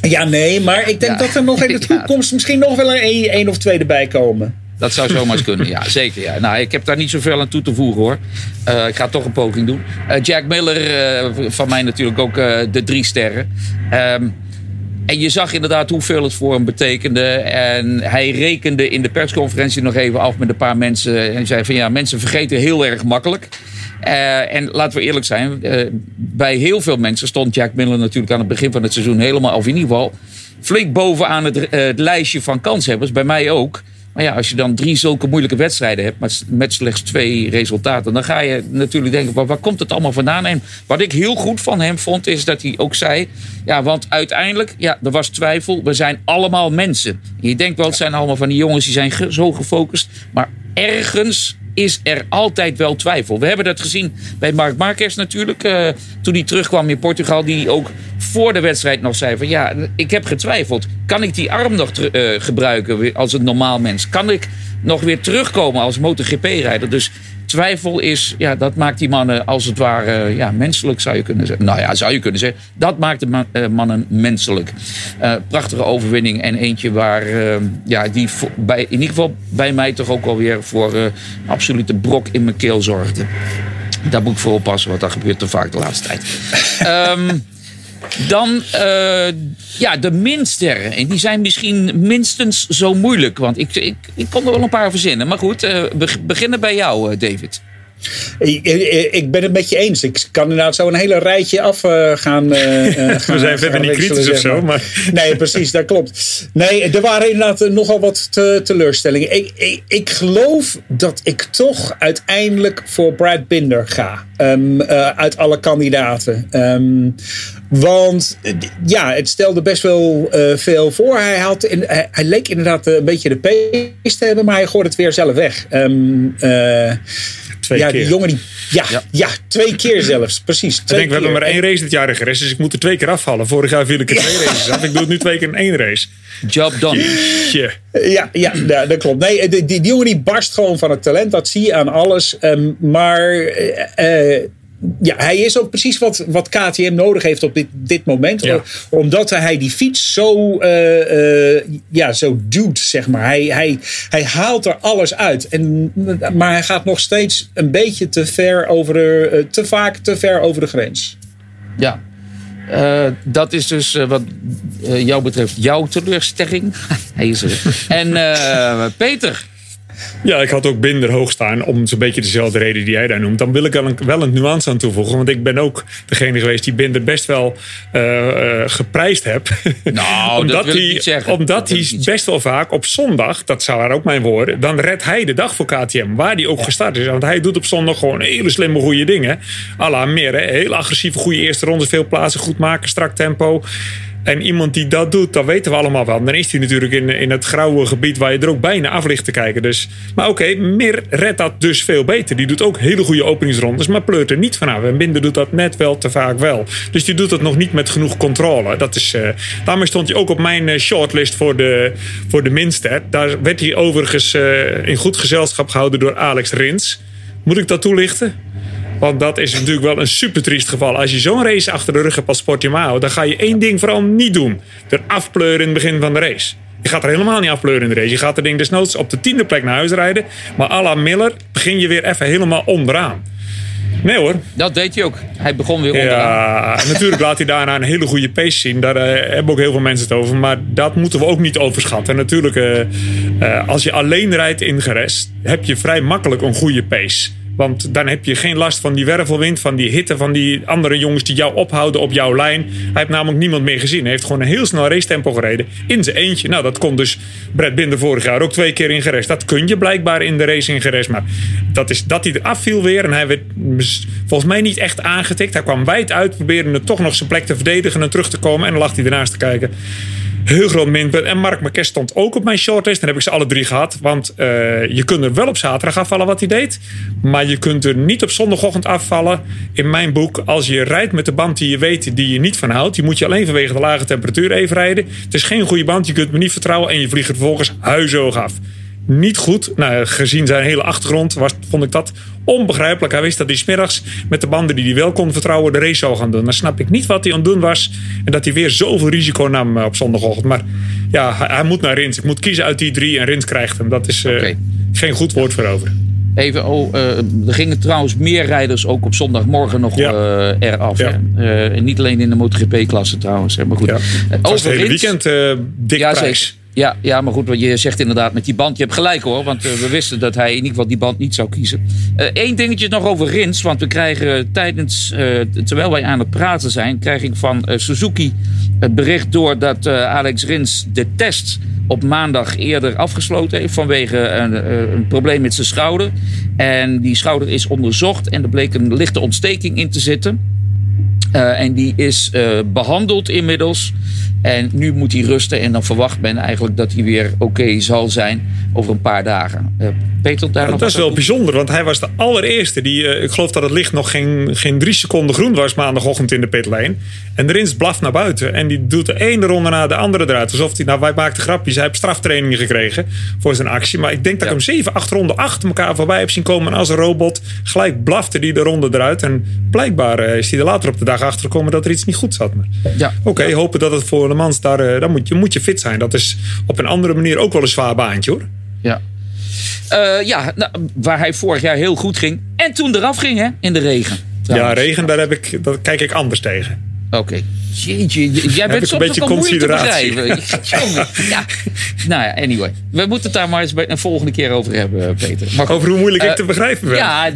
Ja, nee, maar ik denk dat er nog in de toekomst misschien nog wel een, een of twee erbij komen. Dat zou zomaar eens kunnen, ja, zeker. Ja. Nou, ik heb daar niet zoveel aan toe te voegen hoor. Uh, ik ga toch een poging doen. Uh, Jack Miller, uh, van mij natuurlijk ook de drie sterren. Um, en je zag inderdaad hoeveel het voor hem betekende. En hij rekende in de persconferentie nog even af met een paar mensen. En zei van ja, mensen vergeten heel erg makkelijk. Uh, en laten we eerlijk zijn, uh, bij heel veel mensen stond Jack Miller natuurlijk aan het begin van het seizoen helemaal, of in ieder geval, flink bovenaan het, uh, het lijstje van kanshebbers. Bij mij ook. Maar ja, als je dan drie zulke moeilijke wedstrijden hebt, met slechts twee resultaten, dan ga je natuurlijk denken: waar, komt het allemaal vandaan? En wat ik heel goed van hem vond, is dat hij ook zei: ja, want uiteindelijk, ja, er was twijfel, we zijn allemaal mensen. je denkt wel, het zijn allemaal van die jongens die zijn zo gefocust, maar ergens is er altijd wel twijfel. We hebben dat gezien bij Mark Marquez natuurlijk. Uh, toen hij terugkwam in Portugal. Die ook voor de wedstrijd nog zei van... Ja, ik heb getwijfeld. Kan ik die arm nog uh, gebruiken als een normaal mens? Kan ik nog weer terugkomen als MotoGP-rijder? Dus twijfel is, ja, dat maakt die mannen als het ware ja, menselijk, zou je kunnen zeggen. Nou ja, zou je kunnen zeggen. Dat maakt de uh, mannen menselijk. Uh, prachtige overwinning en eentje waar, uh, ja, die bij, in ieder geval bij mij toch ook alweer voor absolute brok in mijn keel zorgde. Daar moet ik voor oppassen, want dat gebeurt te vaak de laatste tijd. um, Dan uh, ja, de minsterren. En die zijn misschien minstens zo moeilijk. Want ik, ik, ik kon er wel een paar verzinnen. Maar goed, uh, beginnen bij jou, uh, David. Ik ben het met je eens. Ik kan inderdaad zo een hele rijtje af uh, gaan, uh, gaan. We zijn verder niet kritisch of zo. Maar... Nee, precies, dat klopt. Nee, er waren inderdaad nogal wat te, teleurstellingen. Ik, ik, ik, geloof dat ik toch uiteindelijk voor Brad Binder ga. Um, uh, uit alle kandidaten. Um, want ja, het stelde best wel veel voor. Hij, had in, hij, hij, leek inderdaad een beetje de pace te hebben, maar hij gooide het weer zelf weg. Um, Twee ja, keer. die jongen die. Ja, ja. ja twee keer zelfs. Precies. Twee ik denk, keer. we hebben maar één race dit jaar gereden, dus ik moet er twee keer afvallen. Vorig jaar viel ik er twee races af. Ik doe het nu twee keer in één race. Job done. Yeah. Ja, ja, ja, dat klopt. Nee, die, die, die jongen die barst gewoon van het talent. Dat zie je aan alles. Um, maar. Uh, ja, hij is ook precies wat, wat KTM nodig heeft op dit, dit moment. Ja. Omdat hij die fiets zo, uh, uh, ja, zo duwt, zeg maar. Hij, hij, hij haalt er alles uit. En, maar hij gaat nog steeds een beetje te ver over de, uh, te vaak te ver over de grens. Ja, uh, dat is dus uh, wat uh, jou betreft jouw teleurstelling. Hij is er. en Peter. Ja, ik had ook Binder hoog staan om zo'n beetje dezelfde reden die jij daar noemt. Dan wil ik wel een, wel een nuance aan toevoegen. Want ik ben ook degene geweest die Binder best wel uh, uh, geprijsd heb. Nou, omdat dat wil hij, ik niet zeggen. Omdat Dat hij best wel vaak op zondag, dat zou ook mijn woorden, dan redt hij de dag voor KTM. Waar hij ook gestart is. Want hij doet op zondag gewoon hele slimme goede dingen. à la meer, hè. heel agressieve goede eerste rondes, veel plaatsen goed maken, strak tempo. En iemand die dat doet, dat weten we allemaal wel. Dan is hij natuurlijk in, in het grauwe gebied waar je er ook bijna af ligt te kijken. Dus, maar oké, Mir redt dat dus veel beter. Die doet ook hele goede openingsrondes, maar pleurt er niet vanaf. En Binder doet dat net wel te vaak wel. Dus die doet dat nog niet met genoeg controle. Dat is, uh, daarmee stond hij ook op mijn uh, shortlist voor de, voor de minste. Daar werd hij overigens uh, in goed gezelschap gehouden door Alex Rins. Moet ik dat toelichten? Want dat is natuurlijk wel een super triest geval. Als je zo'n race achter de rug hebt als Sportimao, dan ga je één ding vooral niet doen: er afpleuren in het begin van de race. Je gaat er helemaal niet afpleuren in de race. Je gaat er ding desnoods op de tiende plek naar huis rijden. Maar à la Miller begin je weer even helemaal onderaan. Nee hoor. Dat deed hij ook. Hij begon weer onderaan. Ja, natuurlijk laat hij daarna een hele goede pace zien. Daar uh, hebben ook heel veel mensen het over. Maar dat moeten we ook niet overschatten. En natuurlijk, uh, uh, als je alleen rijdt in Geres, heb je vrij makkelijk een goede pace. Want dan heb je geen last van die wervelwind, van die hitte, van die andere jongens die jou ophouden op jouw lijn. Hij heeft namelijk niemand meer gezien. Hij heeft gewoon een heel snel racetempo gereden. In zijn eentje. Nou, dat kon dus Brett Binder vorig jaar ook twee keer in gerest. Dat kun je blijkbaar in de race in gerest. Maar dat, is, dat hij eraf viel weer. En hij werd volgens mij niet echt aangetikt. Hij kwam wijd uit, probeerde toch nog zijn plek te verdedigen en terug te komen. En dan lag hij ernaast te kijken. Heel groot minpunt. En Mark Marquez stond ook op mijn shortlist. Dan heb ik ze alle drie gehad. Want uh, je kunt er wel op zaterdag afvallen wat hij deed. Maar je kunt er niet op zondagochtend afvallen. In mijn boek, als je rijdt met de band die je weet die je niet van houdt. Die moet je alleen vanwege de lage temperatuur even rijden. Het is geen goede band. Je kunt me niet vertrouwen. En je vliegt er vervolgens huishoog af. Niet goed. Nou, gezien zijn hele achtergrond was, vond ik dat onbegrijpelijk. Hij wist dat hij smiddags met de banden die hij wel kon vertrouwen de race zou gaan doen. Dan snap ik niet wat hij aan het doen was. En dat hij weer zoveel risico nam op zondagochtend. Maar ja, hij, hij moet naar Rins. Ik moet kiezen uit die drie en Rins krijgt hem. Dat is uh, okay. geen goed woord voor over. Even, oh, uh, er gingen trouwens meer rijders ook op zondagmorgen nog ja. uh, eraf. Ja. Uh, niet alleen in de MotoGP-klasse trouwens. Hè. Maar goed. Ja. Het was het hele weekend dik ja, prijs. Zeker. Ja, ja, maar goed, wat je zegt inderdaad met die band. Je hebt gelijk hoor, want uh, we wisten dat hij in ieder geval die band niet zou kiezen. Eén uh, dingetje nog over Rins, want we krijgen tijdens, uh, terwijl wij aan het praten zijn, krijg ik van Suzuki het bericht door dat Alex Rins de test op maandag eerder afgesloten heeft vanwege een, een probleem met zijn schouder. En die schouder is onderzocht en er bleek een lichte ontsteking in te zitten. Uh, en die is uh, behandeld inmiddels. En nu moet hij rusten. En dan verwacht men eigenlijk dat hij weer oké okay zal zijn over een paar dagen. Uh, Peter, daar ja, nog Dat is wel bijzonder, want hij was de allereerste die. ik geloof dat het licht nog geen, geen drie seconden groen was maandagochtend in de pitlane. En de Rins blaft naar buiten. En die doet de ene ronde na de andere eruit. Alsof hij. Nou, wij maakten grapjes. Hij heeft straftraining gekregen voor zijn actie. Maar ik denk dat ja. ik hem zeven, acht ronden achter elkaar voorbij heb zien komen. En als een robot gelijk blafte hij de ronde eruit. En blijkbaar is hij er later op de dag achter gekomen dat er iets niet goed zat. Maar ja. oké, okay, hopen dat het voor de Mans daar, daar moet je, moet je fit zijn. Dat is op een andere manier ook wel een zwaar baantje hoor. Ja. Uh, ja, nou, waar hij vorig jaar heel goed ging. En toen eraf ging hè, in de regen. Trouwens. Ja, regen, daar, heb ik, daar kijk ik anders tegen. Oké. Okay. Jeetje, jij bent soms ook al moeilijk te begrijpen. ja. Nou ja, anyway. We moeten het daar maar eens een volgende keer over hebben, Peter. Maar over hoe moeilijk uh, ik te begrijpen ben. Ja,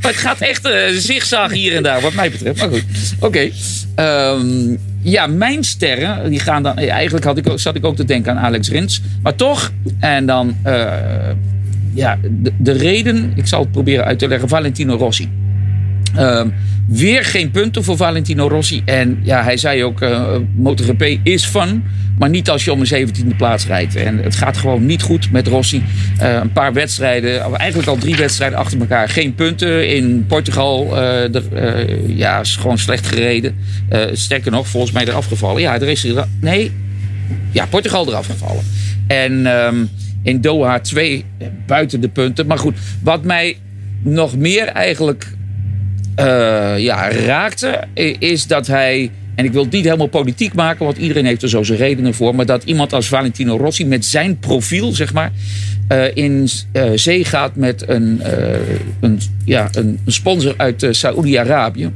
maar het gaat echt uh, zigzag hier en daar, wat mij betreft. Maar goed, oké. Okay. Um, ja, mijn sterren, die gaan dan... Eigenlijk had ik ook, zat ik ook te denken aan Alex Rins. Maar toch, en dan... Uh, ja, de, de reden, ik zal het proberen uit te leggen. Valentino Rossi. Um, weer geen punten voor Valentino Rossi. En ja, hij zei ook, uh, MotoGP is fun, maar niet als je om een 17e plaats rijdt. En het gaat gewoon niet goed met Rossi. Uh, een paar wedstrijden, eigenlijk al drie wedstrijden achter elkaar. Geen punten. In Portugal uh, er, ja, is gewoon slecht gereden. sterker nog, volgens mij eraf gevallen. Ja, er is nee, ja, Portugal eraf gevallen. En um, in Doha twee buiten de punten. Maar goed, wat mij nog meer eigenlijk ja, raakte, is dat hij. En ik wil het niet helemaal politiek maken, want iedereen heeft er zo zijn redenen voor. Maar dat iemand als Valentino Rossi met zijn profiel, zeg maar, uh, in uh, zee gaat met een, een, ja, een sponsor uit Saoedi-Arabië.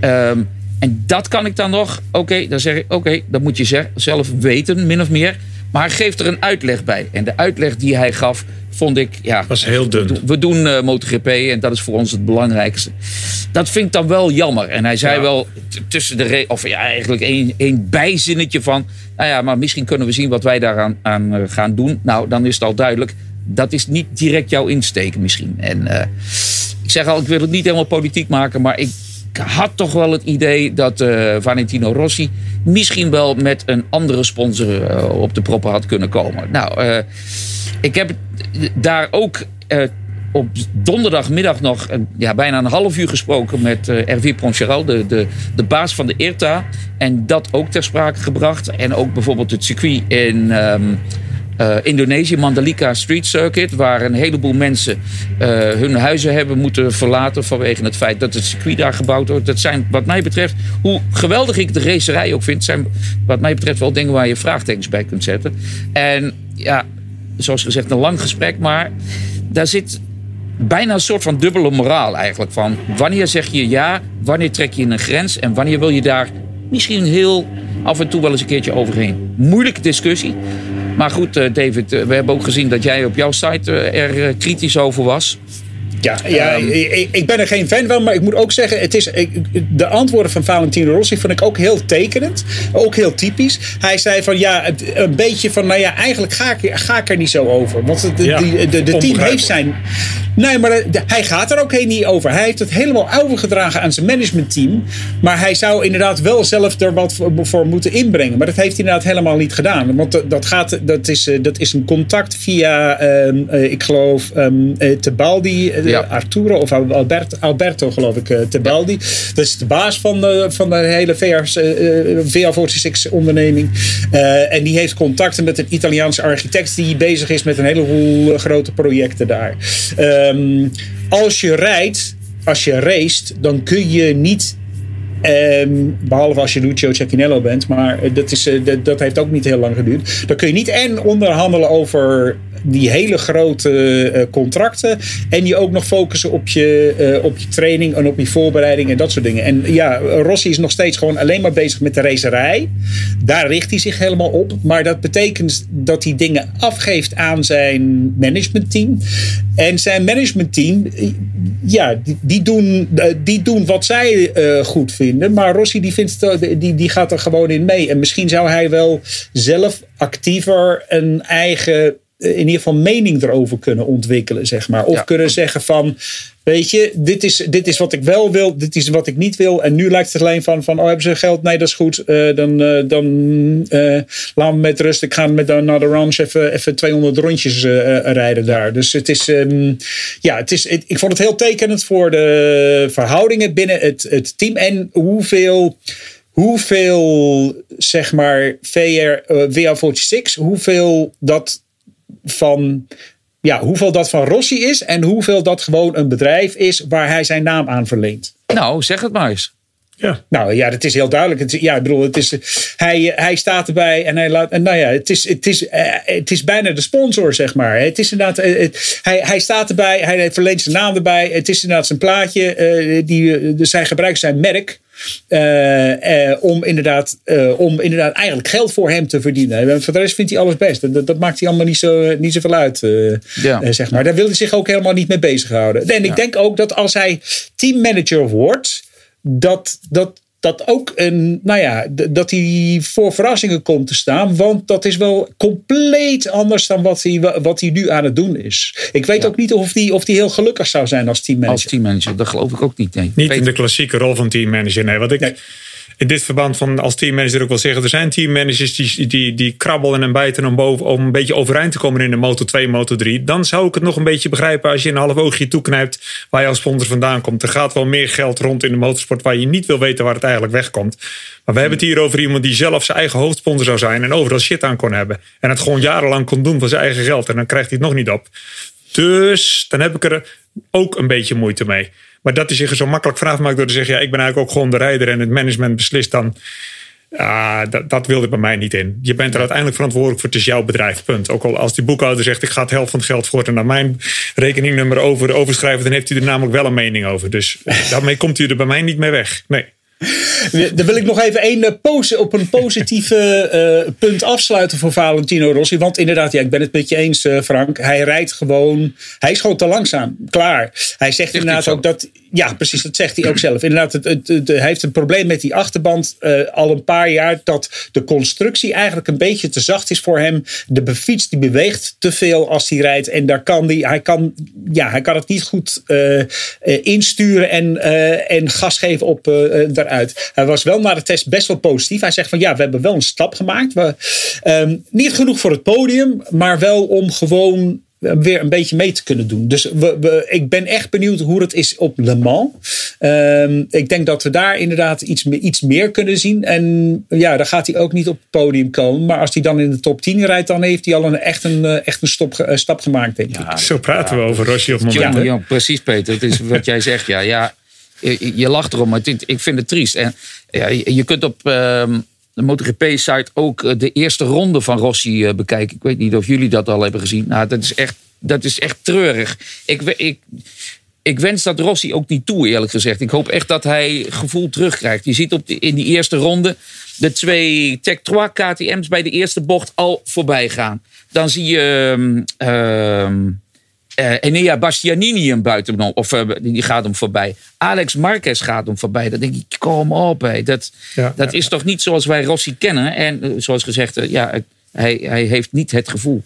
Um, en dat kan ik dan nog, oké, dan zeg ik, oké, dat moet je zelf weten, min of meer. Maar hij geeft er een uitleg bij. En de uitleg die hij gaf, vond ik... Ja, was heel dun. We doen uh, MotoGP en dat is voor ons het belangrijkste. Dat vind ik dan wel jammer. En hij zei Ja. wel tussen de... Of ja, eigenlijk één, één bijzinnetje van... Nou ja, maar misschien kunnen we zien wat wij daaraan aan, eh, gaan doen. Nou, dan is het al duidelijk. Dat is niet direct jouw insteek misschien. En eh, ik zeg al, ik wil het niet helemaal politiek maken, maar ik had toch wel het idee dat eh, Valentino Rossi misschien wel met een andere sponsor eh, op de proppen had kunnen komen. Nou, eh, ik heb daar ook op donderdagmiddag nog ja, bijna een half uur gesproken met eh Hervé Poncharal, de, de, de baas van de IRTA. En dat ook ter sprake gebracht. En ook bijvoorbeeld het circuit in ehm, eh, Indonesië, Mandalika Street Circuit, waar een heleboel mensen eh, hun huizen hebben moeten verlaten vanwege het feit dat het circuit daar gebouwd wordt. Dat zijn, wat mij betreft, hoe geweldig ik de racerij ook vind, zijn wat mij betreft wel dingen waar je vraagtekens bij kunt zetten. En ja, zoals gezegd, een lang gesprek, maar daar zit bijna een soort van dubbele moraal eigenlijk. Van wanneer zeg je ja, wanneer trek je een grens en wanneer wil je daar misschien heel af en toe wel eens een keertje overheen. Moeilijke discussie. Maar goed, eh, David, eh, we hebben ook gezien dat jij op jouw site eh, er kritisch over was. Ja, ja Ehm. ik, ik ben er geen fan van, maar ik moet ook zeggen, het is, ik- de antwoorden van Valentino Rossi vond ik ook heel tekenend. Ook heel typisch. Hij zei van ja, een beetje van, nou ja, eigenlijk ga ik, ga ik er niet zo over. Want de, Ja, de, de team heeft zijn. Nee, maar hij gaat er ook heen niet over. Hij heeft het helemaal overgedragen aan zijn managementteam. Maar hij zou inderdaad wel zelf er wat voor, moeten inbrengen. Maar dat heeft hij inderdaad helemaal niet gedaan. Want dat, gaat, dat, is, eh, dat is een contact via, ehm, eh, ik geloof, ehm eh, Tebaldi, eh, Ja. Arturo of Albert, Alberto, geloof ik, eh, Tebaldi. Dat is de baas van de, van de hele VR's, eh, eh, VA46 onderneming. Eh, en die heeft contacten met een Italiaanse architect die bezig is met een heleboel eh, grote projecten daar. Ehm, als je rijdt, als je racet, dan kun je niet Ehm, behalve als je Lucio Cecchinello bent. Maar eh, dat, is, eh, dat, dat heeft ook niet heel lang geduurd. Dan kun je niet en onderhandelen over die hele grote eh, contracten. En je ook nog focussen op je, eh, op je training en op je voorbereiding en dat soort dingen. En ja, Rossi is nog steeds gewoon alleen maar bezig met de racerij. Daar richt hij zich helemaal op. Maar dat betekent dat hij dingen afgeeft aan zijn managementteam. En zijn managementteam, ja, die, die, doen, eh, die doen wat zij goed vinden. Maar Rossi die, vindt die, die gaat er gewoon in mee. En misschien zou hij wel zelf actiever een eigen, in ieder geval mening erover kunnen ontwikkelen, zeg maar. Of Ja. kunnen zeggen van, weet je, dit is, dit is wat ik wel wil, dit is wat ik niet wil. En nu lijkt het alleen van, van oh, hebben ze geld? Nee, dat is goed. Eh, dan eh, dan eh, laat me met rust. Ik ga met, de- naar de ranch even, even 200 rondjes eh, eh, rijden daar. Dus het is, ehm, ja, het is, het- ik vond het heel tekenend voor de verhoudingen binnen het, het team. En hoeveel hoeveel, zeg maar, VR, eh, WA46, hoeveel dat van. Ja, hoeveel dat van Rossi is en hoeveel dat gewoon een bedrijf is waar hij zijn naam aan verleent. Nou, zeg het maar eens. Ja. Nou ja, dat is heel duidelijk. Het, ja, ik bedoel, het is, hij, hij staat erbij en hij laat. En nou ja, het is, het, is, eh, het is bijna de sponsor, zeg maar. Het is inderdaad. eh, het- hij, hij staat erbij, hij verleent zijn naam erbij. Het is inderdaad zijn plaatje. eh, die, dus hij gebruikt zijn merk. Eh, eh, om, inderdaad, eh, om inderdaad eigenlijk geld voor hem te verdienen. En voor de rest vindt hij alles best. Dat, dat maakt hij allemaal niet, zo, niet zoveel uit. Ja. zeg maar. Daar wil hij zich ook helemaal niet mee bezighouden. En ik denk ook dat als hij teammanager wordt dat, dat, dat ook een, nou ja, dat hij voor verrassingen komt te staan. Want dat is wel compleet anders dan wat hij, wat hij nu aan het doen is. Ik weet ook niet of hij, of hij heel gelukkig zou zijn als teammanager. Als teammanager, dat geloof ik ook niet. Nee. Niet in de klassieke rol van teammanager. Nee, wat ik Nee. In dit verband van als teammanager ook wil zeggen. Er zijn teammanagers die, die, die krabbelen en bijten om, boven, om een beetje overeind te komen in de Moto 2, Moto 3. Dan zou ik het nog een beetje begrijpen als je een half oogje toeknijpt waar je als sponsor vandaan komt. Er gaat wel meer geld rond in de motorsport waar je niet wil weten waar het eigenlijk wegkomt. Maar we hebben het hier over iemand die zelf zijn eigen hoofdsponsor zou zijn en overal shit aan kon hebben. En het gewoon jarenlang kon doen van zijn eigen geld. En dan krijgt hij het nog niet op. Dus dan heb ik er ook een beetje moeite mee. Maar dat hij zich er zo makkelijk vanaf maakt door te zeggen: ja, ik ben eigenlijk ook gewoon de rijder en het management beslist dan. Dat, dat wilde bij mij niet in. Je bent er uiteindelijk verantwoordelijk voor. Het is jouw bedrijf, punt. Ook al als die boekhouder zegt: ik ga het helft van het geld voor en naar mijn rekeningnummer over, overschrijven, dan heeft hij er namelijk wel een mening over. Dus daarmee komt hij er bij mij niet mee weg. Nee. Dan wil ik nog even één eh, pose, op een positieve uh, punt afsluiten voor Valentino Rossi. Want inderdaad, ja, ik ben het met je eens, uh, Frank. Hij rijdt gewoon. Hij is gewoon te langzaam. Klaar. Hij zegt inderdaad ook dat. Ja, precies, dat zegt hij ook zelf. Inderdaad, het, hij heeft een probleem met die achterband al een paar jaar. Dat de constructie eigenlijk een beetje te zacht is voor hem. De fiets die beweegt te veel als hij rijdt. En daar kan die, hij, kan, ja, hij kan het niet goed insturen en, en gas geven op daaruit. Hij was wel na de test best wel positief. Hij zegt van ja, we hebben wel een stap gemaakt. We, um, niet genoeg voor het podium, maar wel om gewoon weer een beetje mee te kunnen doen. Dus we, we, ik ben echt benieuwd hoe het is op Le Mans. Um, ik denk dat we daar inderdaad iets, iets meer kunnen zien. En ja, dan gaat hij ook niet op het podium komen. Maar als hij dan in de top 10 rijdt, dan heeft hij al een, echt een, eh, echt een stop, uh, stap gemaakt, denk ik. Zo praten we over Rossi op het moment. Ja, ja, precies Peter. Het is wat jij zegt. Ja, ja, je, je lacht erom, maar ik vind het triest. En ja, je kunt op ehm, de MotoGP-site ook eh, de eerste ronde van Rossi eh, bekijken. Ik weet niet of jullie dat al hebben gezien. Nou, dat is echt, dat is echt treurig. Ik, ik, ik wens dat Rossi ook niet toe, eerlijk gezegd. Ik hoop echt dat hij gevoel terugkrijgt. Je ziet op in die eerste ronde de twee Tech 3 KTM's bij de eerste bocht al voorbij gaan. Dan zie je. Uh, uh, Enea Bastianini hem buiten of uh, die gaat hem voorbij. Alex Marquez gaat hem voorbij. Dan denk ik, kom op. Hé. Dat, ja, dat ja, is toch niet zoals wij Rossi kennen. En uh, zoals gezegd, ja, hij, hij heeft niet het gevoel.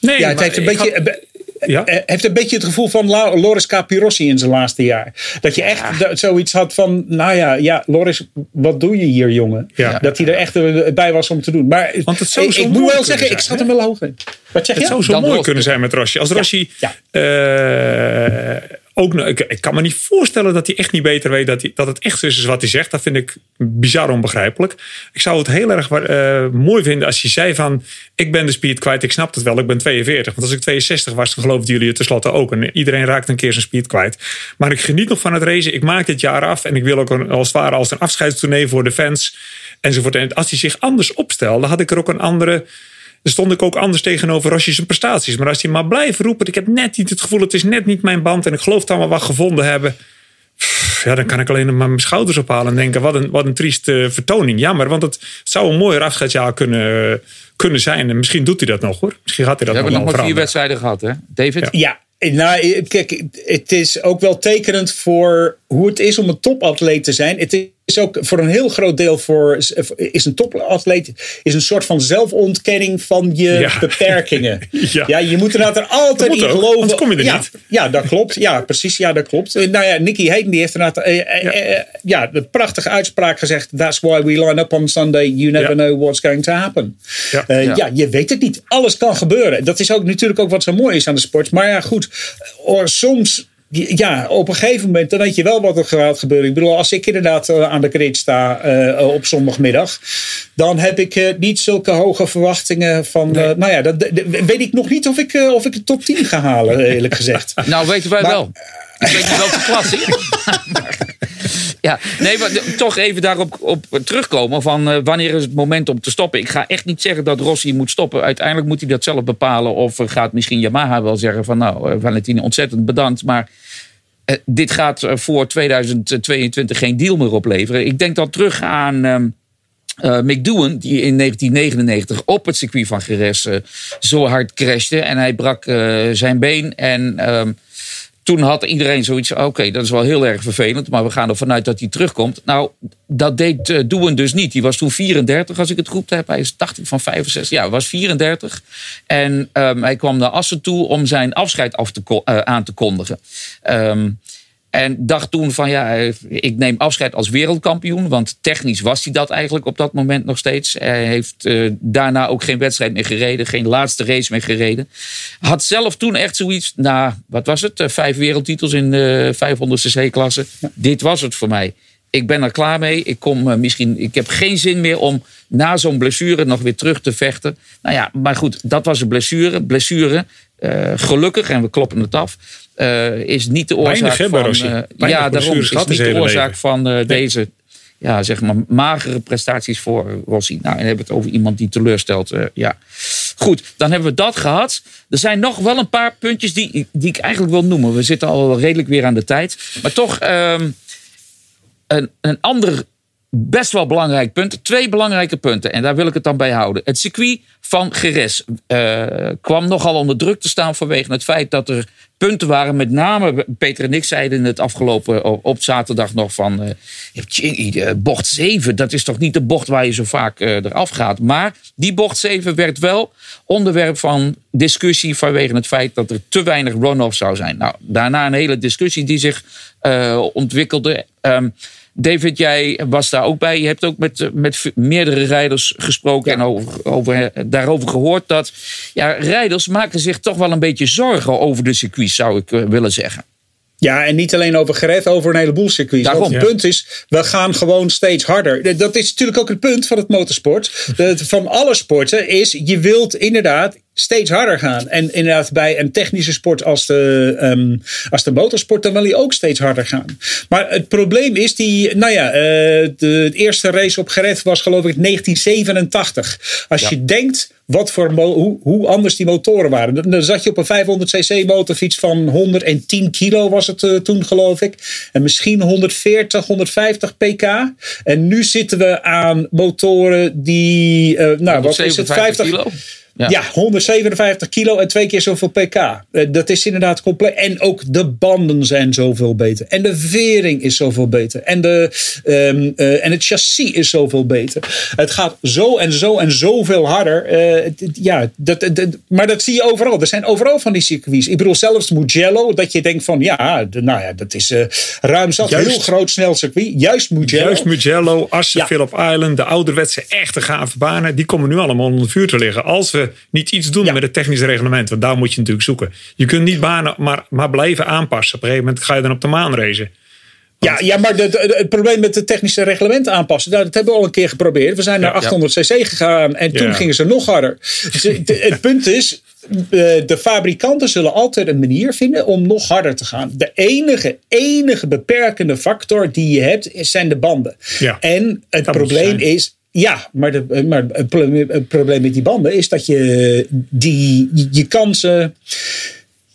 Nee, ja, het heeft een beetje. Had ja? heeft een beetje het gevoel van Loris Capirossi in zijn laatste jaar. Dat je echt zoiets had van, nou ja, ja, Loris, wat doe je hier, jongen? Dat hij er echt bij was om te doen. Maar Want het zou ik, zo ik moet wel zeggen, ik schat hem wel hoog in. Wat zeg je? Het zou zo Dan mooi kunnen zijn met Rossi. Als Rossi uh, ook, ik, ik, kan me niet voorstellen dat hij echt niet beter weet dat, dat het echt is wat hij zegt. Dat vind ik bizar onbegrijpelijk. Ik zou het heel erg uh, mooi vinden als hij zei van... ik ben de speed kwijt, ik snap het wel, ik ben 42. Want als ik 62 was, dan geloofden jullie het tenslotte ook. En iedereen raakt een keer zijn speed kwijt. Maar ik geniet nog van het racen. Ik maak dit jaar af en ik wil ook een, als het ware als een afscheidstournee voor de fans. Enzovoort. En als hij zich anders opstelde, had ik er ook een andere stond ik ook anders tegenover Rossi zijn prestaties. Maar als hij maar blijft roepen, ik heb net niet het gevoel, het is net niet mijn band en ik geloof dat we wat gevonden hebben. Ja, dan kan ik alleen maar mijn schouders ophalen en denken, wat een, wat een trieste vertoning. Jammer, want het zou een mooier afscheidsjaar kunnen, kunnen zijn. En misschien doet hij dat nog hoor. Misschien gaat hij dat We nog hebben nog maar vier wedstrijden gehad, hè, David? Ja. Nou, kijk, het is ook wel tekenend voor hoe het is om een topatleet te zijn. Het is ook voor een heel groot deel voor is een topatleet is een soort van zelfontkenning van je Ja. beperkingen. Ja. ja. je moet er inderdaad er altijd moet in ook, geloven. anders kom je er ja, niet. Ja, dat klopt. Ja, precies. Ja, dat klopt. Eh, Nou ja, Nicky Hayden die heeft inderdaad eh, eh, Ja. eh, ja, de prachtige uitspraak gezegd. That's why we line up on Sunday. You never Ja. know what's going to happen. Ja. Eh, Ja. ja, je weet het niet. Alles kan gebeuren. Dat is ook natuurlijk ook wat zo mooi is aan de sport. Maar ja, goed. Oh, soms, ja, op een gegeven moment, dan weet je wel wat er gaat gebeuren. Ik bedoel, als ik inderdaad eh, aan de grid sta eh, op zondagmiddag, dan heb ik eh, niet zulke hoge verwachtingen van. eh, nou ja, dat, weet ik nog niet of ik, eh, of ik de top 10 ga halen, eerlijk gezegd. Nou, weten wij Maar- wel. Ik weet niet welke klas. ja, nee, maar toch even daarop op terugkomen van eh, wanneer is het moment om te stoppen. Ik ga echt niet zeggen dat Rossi moet stoppen. Uiteindelijk moet hij dat zelf bepalen. Of eh, gaat misschien Yamaha wel zeggen van nou, eh, Valentine ontzettend bedankt. Maar dit gaat voor 2022 geen deal meer opleveren. Ik denk dan terug aan... ehm, eh McDowan, die in 1999 op het circuit van eh, zo hard crashte. En hij brak zijn been. En ehm, toen had iedereen zoiets oké, dat is wel heel erg vervelend. Maar we gaan ervan uit dat hij terugkomt. Nou, dat deed eh Doen dus niet. Die was toen 34, als ik het goed heb. Hij is 80 van 65. Ja, was 34. En ehm, hij kwam naar Assen toe om zijn afscheid af te, eh, aan te kondigen. Ehm, en dacht toen van ja, ik neem afscheid als wereldkampioen. Want technisch was hij dat eigenlijk op dat moment nog steeds. Hij heeft eh, daarna ook geen wedstrijd meer gereden. Geen laatste race meer gereden. Had zelf toen echt zoiets, na wat was het? eh, vijf wereldtitels in de 500cc klasse. Dit was het voor mij. Ik ben er klaar mee. Ik, kom, eh, misschien, ik heb geen zin meer om na zo'n blessure nog weer terug te vechten. Nou ja, maar goed, dat was een blessure. Blessure, eh, gelukkig, en we kloppen het af, eh, is niet de oorzaak Weinig, van... Ja, daarom is niet de oorzaak leven. van deze ja, zeg maar, magere prestaties voor Rossi. Nou, en dan hebben we het over iemand die teleurstelt. ja. Goed, dan hebben we dat gehad. Er zijn nog wel een paar puntjes die, die ik eigenlijk wil noemen. We zitten al redelijk weer aan de tijd. Maar toch, ehm, een, een ander best wel belangrijk punt. Twee belangrijke punten. En daar wil ik het dan bij houden. Het circuit van Geres uh, kwam nogal onder druk te staan vanwege het feit dat er punten waren. Met name, Peter en ik zeiden het afgelopen op zaterdag nog van... Uh, bocht 7, dat is toch niet de bocht waar je zo vaak uh, eraf gaat. Maar die bocht 7 werd wel onderwerp van discussie vanwege het feit dat er te weinig run-off zou zijn. Nou, daarna een hele discussie die zich ontwikkelde. Um, David, jij was daar ook bij. Je hebt ook met, met meerdere rijders gesproken en over, over, daarover gehoord dat ja, rijders maken zich toch wel een beetje zorgen over de circuits, zou ik eh, willen zeggen. Ja, en niet alleen over gered, over een heleboel circuits. Daarom, het punt is, we gaan gewoon steeds harder. Dat is natuurlijk ook het punt van het motorsport. van alle sporten is, je wilt inderdaad steeds harder gaan. En inderdaad, bij een technische sport als de, um, als de motorsport, dan wil je ook steeds harder gaan. Maar het probleem is die, nou ja, uh, de, eerste race op gered was geloof ik 1987. Als je denkt wat voor hoe, hoe anders die motoren waren. Dan, zat je op een 500cc motorfiets van 110 kilo was het uh, toen geloof ik. En misschien 140, 150 pk. En nu zitten we aan motoren die, uh, nou wat is het, 50 kilo? Ja. 157 kilo en twee keer zoveel pk. Eh, dat is inderdaad compleet. En ook de banden zijn zoveel beter. En de vering is zoveel beter. En, de, um, uh, en het chassis is zoveel beter. Het gaat zo en zo en zoveel harder. Uh, ja, dat, dat, maar dat zie je overal. Er zijn overal van die circuits. Ik bedoel, zelfs Mugello, dat je denkt van ja, nou ja, dat is ruim zat. Juist, heel groot snel circuit. Juist Mugello. Juist Mugello, Assen, ja. Phillip Island, de ouderwetse echte gave banen. Die komen nu allemaal onder vuur te liggen. Als we niet iets doen met het technische reglement. Want daar moet je natuurlijk zoeken. Je kunt niet banen maar, maar blijven aanpassen. Op een gegeven moment ga je dan op de maan racen. Ja, ja, maar de, het probleem met het technische reglement aanpassen, dat hebben we al een keer geprobeerd. We zijn naar 800 cc gegaan en toen gingen ze nog harder. Dus het punt is, de fabrikanten zullen altijd een manier vinden om nog harder te gaan. De enige, enige beperkende factor die je hebt, zijn de banden. Ja, en het probleem is, ja, maar, de, maar het, probleem, met die banden is dat je die, je kansen.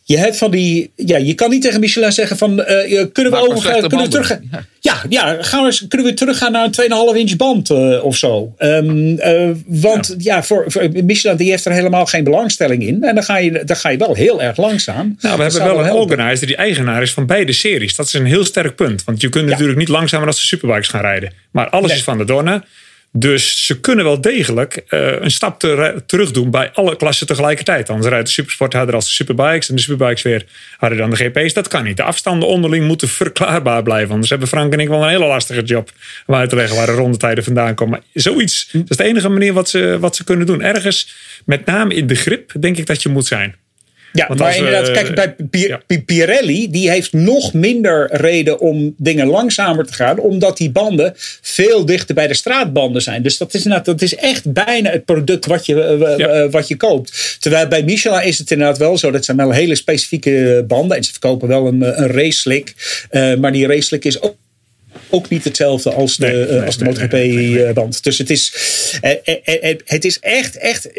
Je hebt van die. Ja, je kan niet tegen Michelin zeggen van. Uh, kunnen we over, kunnen we terug, ja. ja, ja, gaan we, kunnen we teruggaan naar een 2,5 inch band uh, of zo. Um, uh, want ja, ja voor, voor, Michelin die heeft er helemaal geen belangstelling in. En dan ga je, dan ga je wel heel erg langzaam. Nou, we hebben wel een organizer die eigenaar is van beide series. Dat is een heel sterk punt. Want je kunt natuurlijk niet langzamer als de superbikes gaan rijden. Maar alles nee. is van de Dorna. Dus ze kunnen wel degelijk uh, een stap te, terug doen bij alle klassen tegelijkertijd. Anders rijdt de supersport harder als de superbikes en de superbikes weer harder dan de GP's. Dat kan niet. De afstanden onderling moeten verklaarbaar blijven. Anders hebben Frank en ik wel een hele lastige job om uit te leggen waar de rondetijden vandaan komen. Maar zoiets, dat is de enige manier wat ze, wat ze kunnen doen. Ergens, met name in de grip, denk ik dat je moet zijn. Ja, Want maar inderdaad, kijk, bij Pirelli, die heeft nog minder reden om dingen langzamer te gaan, omdat die banden veel dichter bij de straatbanden zijn. Dus dat is, inderdaad, dat is echt bijna het product wat je, wat je koopt. Terwijl bij Michelin is het inderdaad wel zo, dat zijn wel hele specifieke banden. En ze verkopen wel een, een race slick, uh, maar die race slick is ook ook niet hetzelfde als de, nee, nee, als de MotoGP-band. Dus het is, eh, eh, eh, het is echt, echt.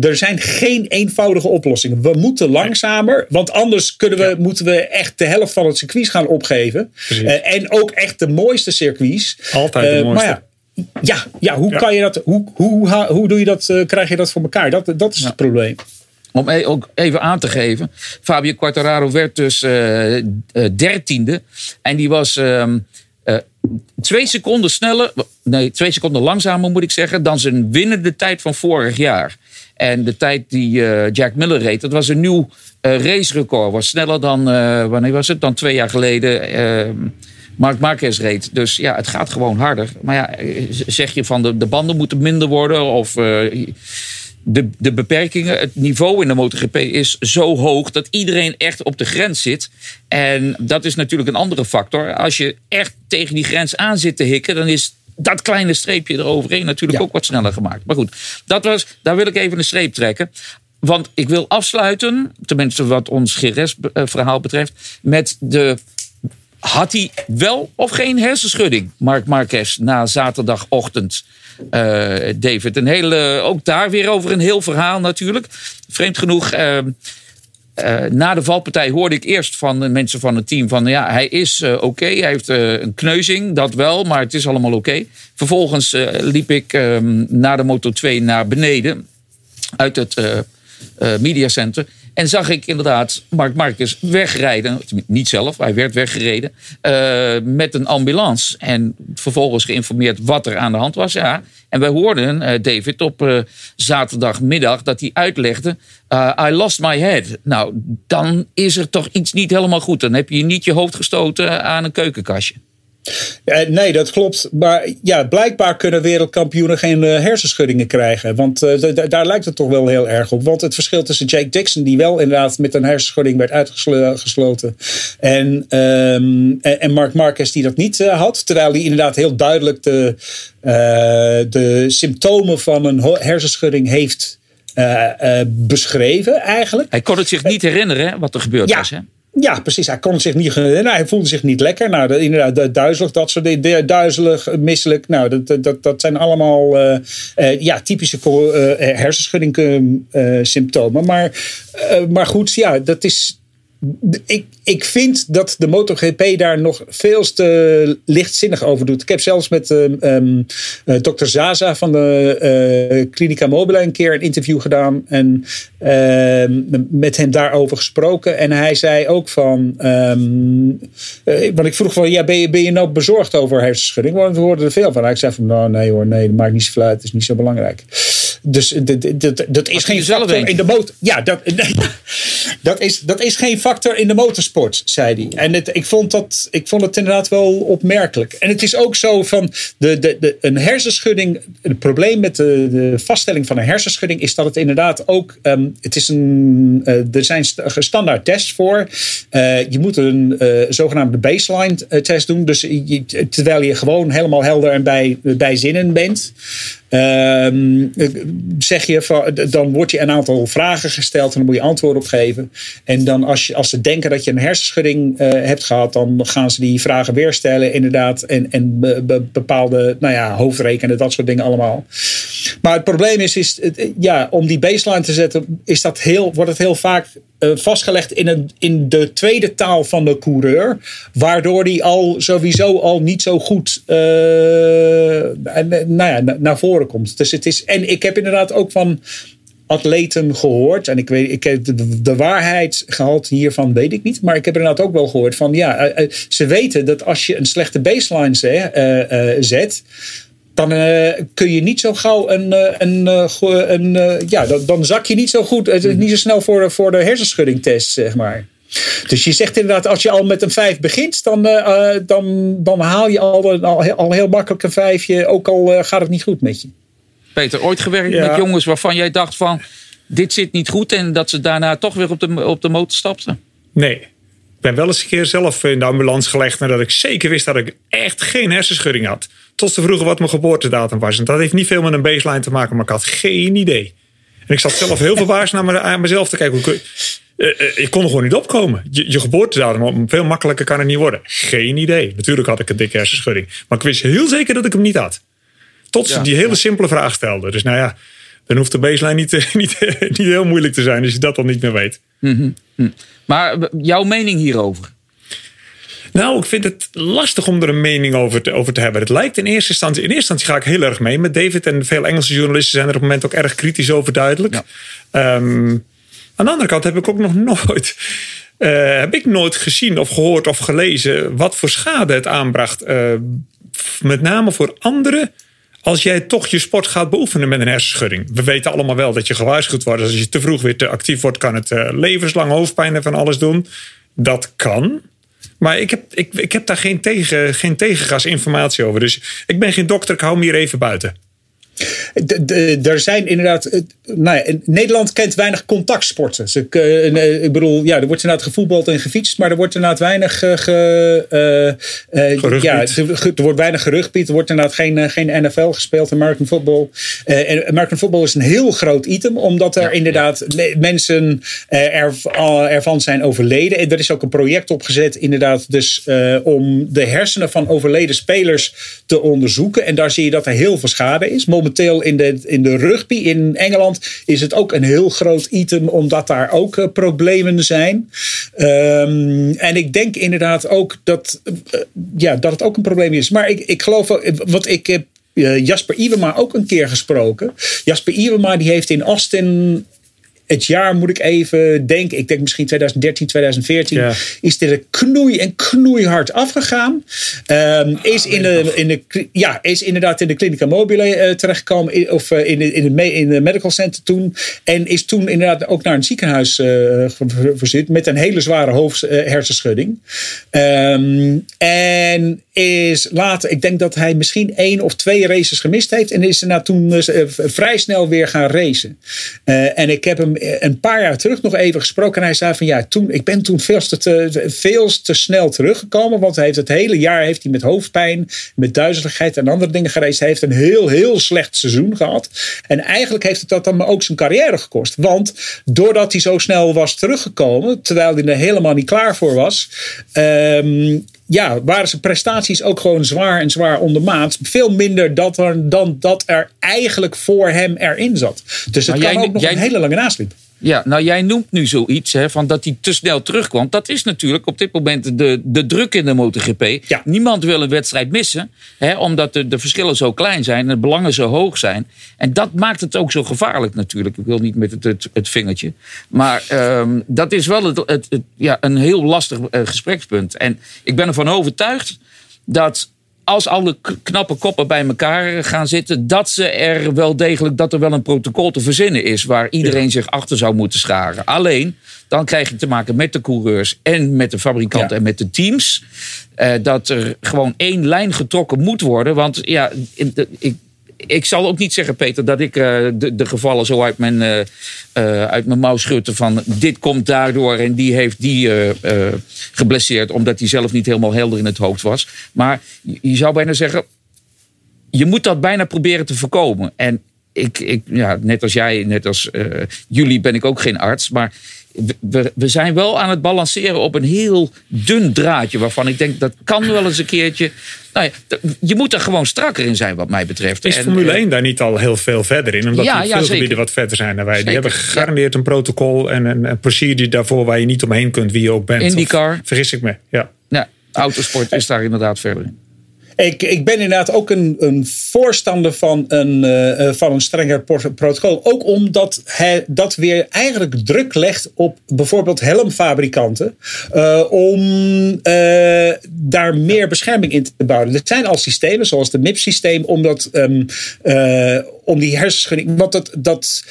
Er zijn geen eenvoudige oplossingen. We moeten langzamer, want anders kunnen we, moeten we echt de helft van het circuit gaan opgeven. en ook echt de mooiste circuits. Altijd de mooiste. Maar ja, ja, ja, hoe kan je dat? Hoe, hoe, hoe, doe je dat? krijg je dat voor elkaar? Dat, dat is het probleem. Om e- ook even aan te geven. Fabio Quartararo werd dus dertiende. en die was ehm, uh, twee seconden sneller, nee, twee seconden langzamer moet ik zeggen, dan zijn winnende tijd van vorig jaar. En de tijd die uh, Jack Miller reed, dat was een nieuw uh, racerecord. Was sneller dan, wanneer was het? Dan twee jaar geleden. Mark Marquez reed. Dus ja, het gaat gewoon harder. Maar ja, zeg je van de, de banden moeten minder worden of de, de beperkingen, het niveau in de MotoGP is zo hoog dat iedereen echt op de grens zit. En dat is natuurlijk een andere factor. Als je echt tegen die grens aan zit te hikken, dan is dat kleine streepje eroverheen natuurlijk ook wat sneller gemaakt. Maar goed, dat was, daar wil ik even een streep trekken. Want ik wil afsluiten, tenminste wat ons GRS-verhaal betreft, met de had hij wel of geen hersenschudding, Mark Marquez, na zaterdagochtend? Uh, David, een hele, ook daar weer over een heel verhaal natuurlijk. Vreemd genoeg. Uh, na de valpartij hoorde ik eerst van de mensen van het team van ja, hij is oké, hij heeft een kneuzing, dat wel, maar het is allemaal oké. Vervolgens liep ik ehm, na de Moto 2 naar beneden uit het mediacenter. En zag ik inderdaad Mark Marcus wegrijden. Niet zelf, hij werd weggereden. Uh, met een ambulance. En vervolgens geïnformeerd wat er aan de hand was. Ja. En wij hoorden uh, David op uh, zaterdagmiddag dat hij uitlegde. I lost my head. Nou, dan is er toch iets niet helemaal goed. Dan heb je niet je hoofd gestoten aan een keukenkastje. Ja, nee, dat klopt. Maar ja, blijkbaar kunnen wereldkampioenen geen uh, hersenschuddingen krijgen. Want uh, daar lijkt het toch wel heel erg op. Want het verschil tussen Jake Dixon, die wel inderdaad met een hersenschudding werd uitgesloten. En, um, en Mark Marquez, die dat niet uh, had. Terwijl hij inderdaad heel duidelijk de, de symptomen van een hersenschudding heeft beschreven, eigenlijk. Hij kon het zich niet herinneren wat er gebeurd ja. was. Hè? Ja, precies. Hij kon zich niet. Hij voelde zich niet lekker. Nou, inderdaad, duizelig, dat soort dingen. Duizelig, misselijk. Nou, dat, dat, dat zijn allemaal uh, uh, ja, typische uh, hersenschudding symptomen. Maar, maar goed, ja, dat is ik, ik vind dat de MotoGP daar nog veel te lichtzinnig over doet. Ik heb zelfs met um, dokter Zaza van de uh, Clinica Mobile een keer een interview gedaan. En uh, met hem daarover gesproken. En hij zei ook van. Uh, want ik vroeg van: ja, ben, je, ben je nou bezorgd over hersenschudding? Want we hoorden er veel van. Hij zei van: nou, nee hoor, nee, dat maakt niet zoveel uit. Het is niet zo belangrijk. Dus dat, is geen factor in de motor. Ja, dat, dat, is, dat is geen factor in de motorsport, zei hij. En het, ik, vond dat, ik vond het inderdaad wel opmerkelijk. En het is ook zo van de, de, de, een hersenschudding. Het probleem met de, de vaststelling van een hersenschudding is dat het inderdaad ook. Um, het is een, uh, er zijn standaard tests voor. Uh, je moet een uh, zogenaamde baseline test doen. Dus je, terwijl je gewoon helemaal helder en bij, bij zinnen bent. Uh, zeg je van, dan wordt je een aantal vragen gesteld en dan moet je antwoord op geven. En dan als, je, als ze denken dat je een hersenschudding uh, hebt gehad, dan gaan ze die vragen weer stellen, inderdaad. En, en be, bepaalde nou ja, hoofdrekenen, dat soort dingen allemaal. Maar het probleem is, is ja, om die baseline te zetten, is dat heel, wordt het heel vaak uh, vastgelegd in, een, in de tweede taal van de coureur. Waardoor die al sowieso al niet zo goed nou ja, naar voren komt. Dus het is, en ik heb inderdaad ook van atleten gehoord. En ik weet, ik heb de, de waarheidsgehalte hiervan weet ik niet. Maar ik heb inderdaad ook wel gehoord van ja, uh, ze weten dat als je een slechte baseline zet, dan kun je niet zo gauw een. een, een, ja, dan, zak je niet zo goed. Niet zo snel voor voor de hersenschuddingtest, zeg maar. Dus je zegt inderdaad, als je al met een vijf begint, dan, uh, dan, dan haal je al, al, al heel makkelijk een vijfje, ook al gaat het niet goed met je. Peter, ooit gewerkt ja. met jongens waarvan jij dacht van, dit zit niet goed en dat ze daarna toch weer op de, op de motor stapten? Nee. Ik ben wel eens een keer zelf in de ambulance gelegd nadat ik zeker wist dat ik echt geen hersenschudding had. Tot ze vroegen wat mijn geboortedatum was. En dat heeft niet veel met een baseline te maken, maar ik had geen idee. En ik zat zelf heel verbaasd naar, naar mezelf te kijken. Hoe, ik kon er gewoon niet opkomen. Je, je geboortedatum, veel makkelijker kan het niet worden. Geen idee. Natuurlijk had ik een dikke hersenschudding. Maar ik wist heel zeker dat ik hem niet had. Tot ze ja, die hele ja. simpele vraag stelden. Dus nou ja, dan hoeft de baseline niet, niet, niet heel moeilijk te zijn als je dat dan niet meer weet. Mm -hmm. Maar jouw mening hierover? Nou, ik vind het lastig om er een mening over te, over te hebben. Het lijkt in eerste instantie. In eerste instantie ga ik heel erg mee met David. En veel Engelse journalisten zijn er op het moment ook erg kritisch over duidelijk. Ja. Um, aan de andere kant heb ik ook nog nooit. Uh, heb ik nooit gezien of gehoord of gelezen wat voor schade het aanbracht. Uh, met name voor anderen als jij toch je sport gaat beoefenen met een hersenschudding. We weten allemaal wel dat je gewaarschuwd wordt. Als je te vroeg weer te actief wordt, kan het uh, levenslang hoofdpijn en van alles doen. Dat kan. Maar ik heb, ik, ik heb daar geen, tegen, geen tegengas informatie over. Dus ik ben geen dokter, ik hou me hier even buiten. De, de, er zijn inderdaad. Nou ja, Nederland kent weinig contactsporten. Dus ik, uh, ik, bedoel, ja, er wordt inderdaad gevoetbald en gefietst, maar er wordt inderdaad weinig. Uh, ge, uh, ja, er wordt weinig gerugbied. Er wordt inderdaad geen, geen NFL gespeeld, American football. en American football is een heel groot item, omdat er ja, inderdaad ja. mensen er, ervan zijn overleden. En er is ook een project opgezet, inderdaad, dus om de hersenen van overleden spelers te onderzoeken. En daar zie je dat er heel veel schade is. Momenteel momenteel in de, in de rugby in Engeland is het ook een heel groot item, omdat daar ook uh, problemen zijn. Um, en ik denk inderdaad ook dat, uh, ja, dat het ook een probleem is. Maar ik, ik geloof, wat ik heb Jasper Iwema ook een keer gesproken. Jasper Iwema die heeft in Austin het jaar moet ik even denken. Ik denk misschien 2013, 2014. Ja. Is er knoei en knoeihard afgegaan. Um, is, in de, in de, ja, is inderdaad in de Clinica Mobile uh, terechtgekomen. Of uh, in, de, in, de, in de medical center toen. En is toen inderdaad ook naar een ziekenhuis uh, verstuurd. Met een hele zware hoofd, hersenschudding. Um, en is later, ik denk dat hij misschien één of twee races gemist heeft. En is er toen vrij snel weer gaan racen. en ik heb hem een paar jaar terug nog even gesproken. En hij zei van ja, toen, ik ben toen veel te, veel te snel teruggekomen. Want hij heeft het hele jaar heeft hij met hoofdpijn, met duizeligheid en andere dingen gereisd. Hij heeft een heel, heel slecht seizoen gehad. En eigenlijk heeft het dat dan ook zijn carrière gekost. Want doordat hij zo snel was teruggekomen, terwijl hij er helemaal niet klaar voor was. Um, ja, waren zijn prestaties ook gewoon zwaar en zwaar ondermaat. Veel minder dat er, dan dat er eigenlijk voor hem erin zat. Dus het kan ook nog een hele lange nasliep. Ja, nou jij noemt nu zoiets hè, van dat hij te snel terugkwam. Dat is natuurlijk op dit moment de, de druk in de MotoGP. Ja. Niemand wil een wedstrijd missen, hè, omdat de, de verschillen zo klein zijn en de belangen zo hoog zijn. En dat maakt het ook zo gevaarlijk natuurlijk. Ik wil niet met het, het, het vingertje. Maar um, dat is wel het, het, ja, een heel lastig uh, gesprekspunt. En ik ben ervan overtuigd dat als alle knappe koppen bij elkaar gaan zitten, dat ze er wel degelijk, dat er wel een protocol te verzinnen is waar iedereen zich achter zou moeten scharen. Alleen, dan krijg je te maken met de coureurs en met de fabrikanten ja. en met de teams. Uh, dat er gewoon één lijn getrokken moet worden. Want ja, ik, ik zal ook niet zeggen, Peter, dat ik uh, de, de, gevallen zo uit mijn, uh, uit mijn mouw schutte van dit komt daardoor en die heeft die geblesseerd omdat hij zelf niet helemaal helder in het hoofd was. Maar je zou bijna zeggen, je moet dat bijna proberen te voorkomen. En ik, ik ja, net als jij, net als jullie ben ik ook geen arts, maar we, we, zijn wel aan het balanceren op een heel dun draadje. Waarvan ik denk dat kan wel eens een keertje. Nou ja, je moet er gewoon strakker in zijn, wat mij betreft. Is Formule 1 daar niet al heel veel verder in? Omdat ja, die veel gebieden wat verder zijn dan wij. Zeker. Die hebben gegarandeerd een protocol en een, een procedure daarvoor waar je niet omheen kunt, wie je ook bent. IndyCar. Vergis ik me, ja. Ja, autosport is daar inderdaad verder in. Ik, ik ben inderdaad ook een, een voorstander van een, uh, van een strenger protocol. Ook omdat hij dat weer eigenlijk druk legt op bijvoorbeeld helmfabrikanten. Uh, om daar meer bescherming in te bouwen. Er zijn al systemen, zoals het MIP-systeem, om dat. Um, om die hersenschudding. Want dat, dat,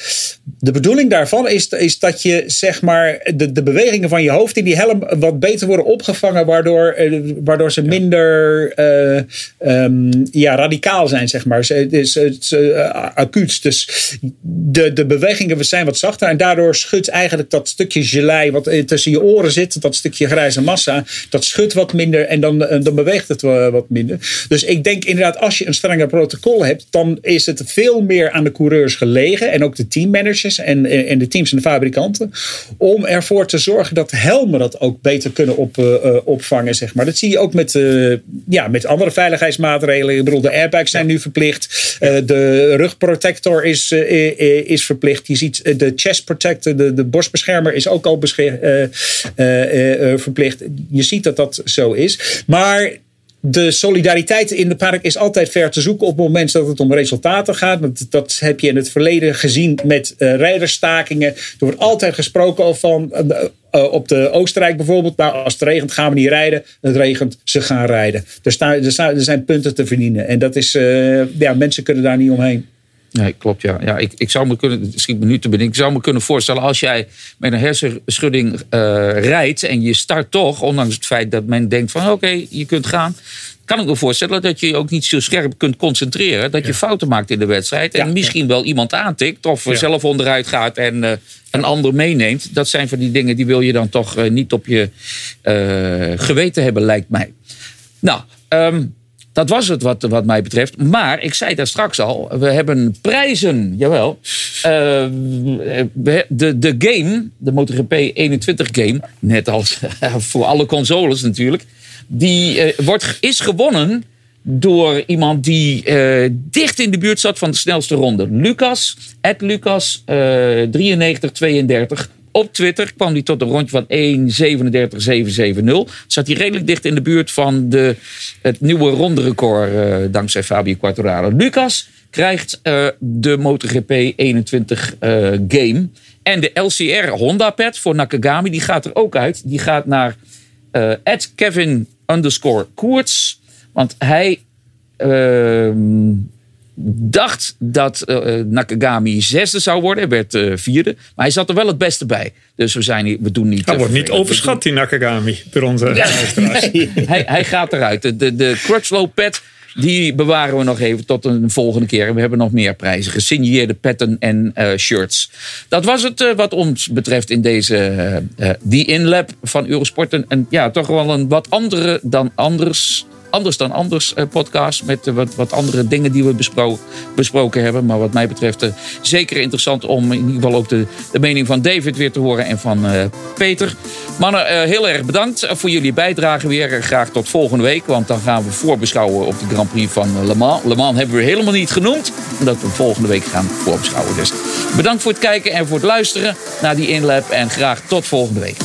de bedoeling daarvan is, is dat je zeg maar de, de bewegingen van je hoofd in die helm wat beter worden opgevangen, waardoor, waardoor ze minder uh, um, ja, radicaal zijn, zeg maar. Het is, het is uh, acuut. Dus de, de bewegingen zijn wat zachter en daardoor schudt eigenlijk dat stukje gelei wat tussen je oren zit, dat stukje grijze massa, dat schudt wat minder en dan, dan beweegt het wat minder. Dus ik denk inderdaad, als je een strenger protocol hebt, dan is het veel meer aan de coureurs gelegen. En ook de teammanagers en, en de teams en de fabrikanten. Om ervoor te zorgen dat helmen dat ook beter kunnen op, uh, opvangen. Zeg maar. Dat zie je ook met, uh, ja, met andere veiligheidsmaatregelen. Ik bedoel, de airbags zijn nu verplicht. Uh, de rugprotector is, is verplicht. Je ziet de chest protector, de, de borstbeschermer is ook al verplicht. Je ziet dat dat zo is. Maar de solidariteit in de park is altijd ver te zoeken op het moment dat het om resultaten gaat. Dat, heb je in het verleden gezien met uh, rijderstakingen. Er wordt altijd gesproken van uh, uh, op de Oostenrijk bijvoorbeeld. Nou, als het regent gaan we niet rijden. Het regent, ze gaan rijden. Er, staan, er, er zijn punten te verdienen. En dat is, ja, mensen kunnen daar niet omheen. Nee, klopt ja. ja ik, ik zou me kunnen, schiet me nu te binnen, ik zou me kunnen voorstellen als jij met een hersenschudding uh, rijdt en je start toch, ondanks het feit dat men denkt van oké, okay, je kunt gaan. Kan ik me voorstellen dat je je ook niet zo scherp kunt concentreren. Dat je ja. fouten maakt in de wedstrijd. En ja, misschien wel iemand aantikt. Of zelf onderuit gaat en uh, een ander meeneemt. Dat zijn van die dingen die wil je dan toch uh, niet op je geweten hebben, lijkt mij. Nou, um, dat was het wat, wat mij betreft. Maar ik zei daar straks al, we hebben prijzen, jawel. Uh, de, de game, de MotoGP 21 game, net als voor alle consoles natuurlijk. Die uh, wordt, is gewonnen door iemand die uh, dicht in de buurt zat van de snelste ronde. Lucas, Ed Lucas, uh, 9332. Op Twitter kwam hij tot een rondje van 1.37.770. Zat hij redelijk dicht in de buurt van de, het nieuwe ronderecord uh, dankzij Fabio Quartararo. Lucas krijgt uh, de MotoGP 21 uh, game. En de LCR Honda pad voor Nakagami, die gaat er ook uit. Die gaat naar Kevin underscore Koerts. Want hij ehm, dacht dat uh, Nakagami zesde zou worden. Hij werd uh, vierde. Maar hij zat er wel het beste bij. Dus we, zijn, we doen niet... Hij wordt niet overschat, die Nakagami. Door onze ja, nee, hij, hij gaat eruit. De, de, de Crutchlow pad die bewaren we nog even tot een volgende keer. We hebben nog meer prijzen. Gesigneerde petten en uh, shirts. Dat was het wat ons betreft in deze The InLab van Eurosport. En ja, toch wel een wat andere dan anders Anders dan anders uh, podcast met uh, wat, wat andere dingen die we bespro besproken hebben. Maar wat mij betreft uh, zeker interessant om in ieder geval ook de, de mening van David weer te horen en van Peter. Mannen, heel erg bedankt voor jullie bijdrage weer. Graag tot volgende week, want dan gaan we voorbeschouwen op de Grand Prix van Le Mans. Le Mans hebben we helemaal niet genoemd, omdat we volgende week gaan voorbeschouwen. Dus bedankt voor het kijken en voor het luisteren naar die InLab en graag tot volgende week.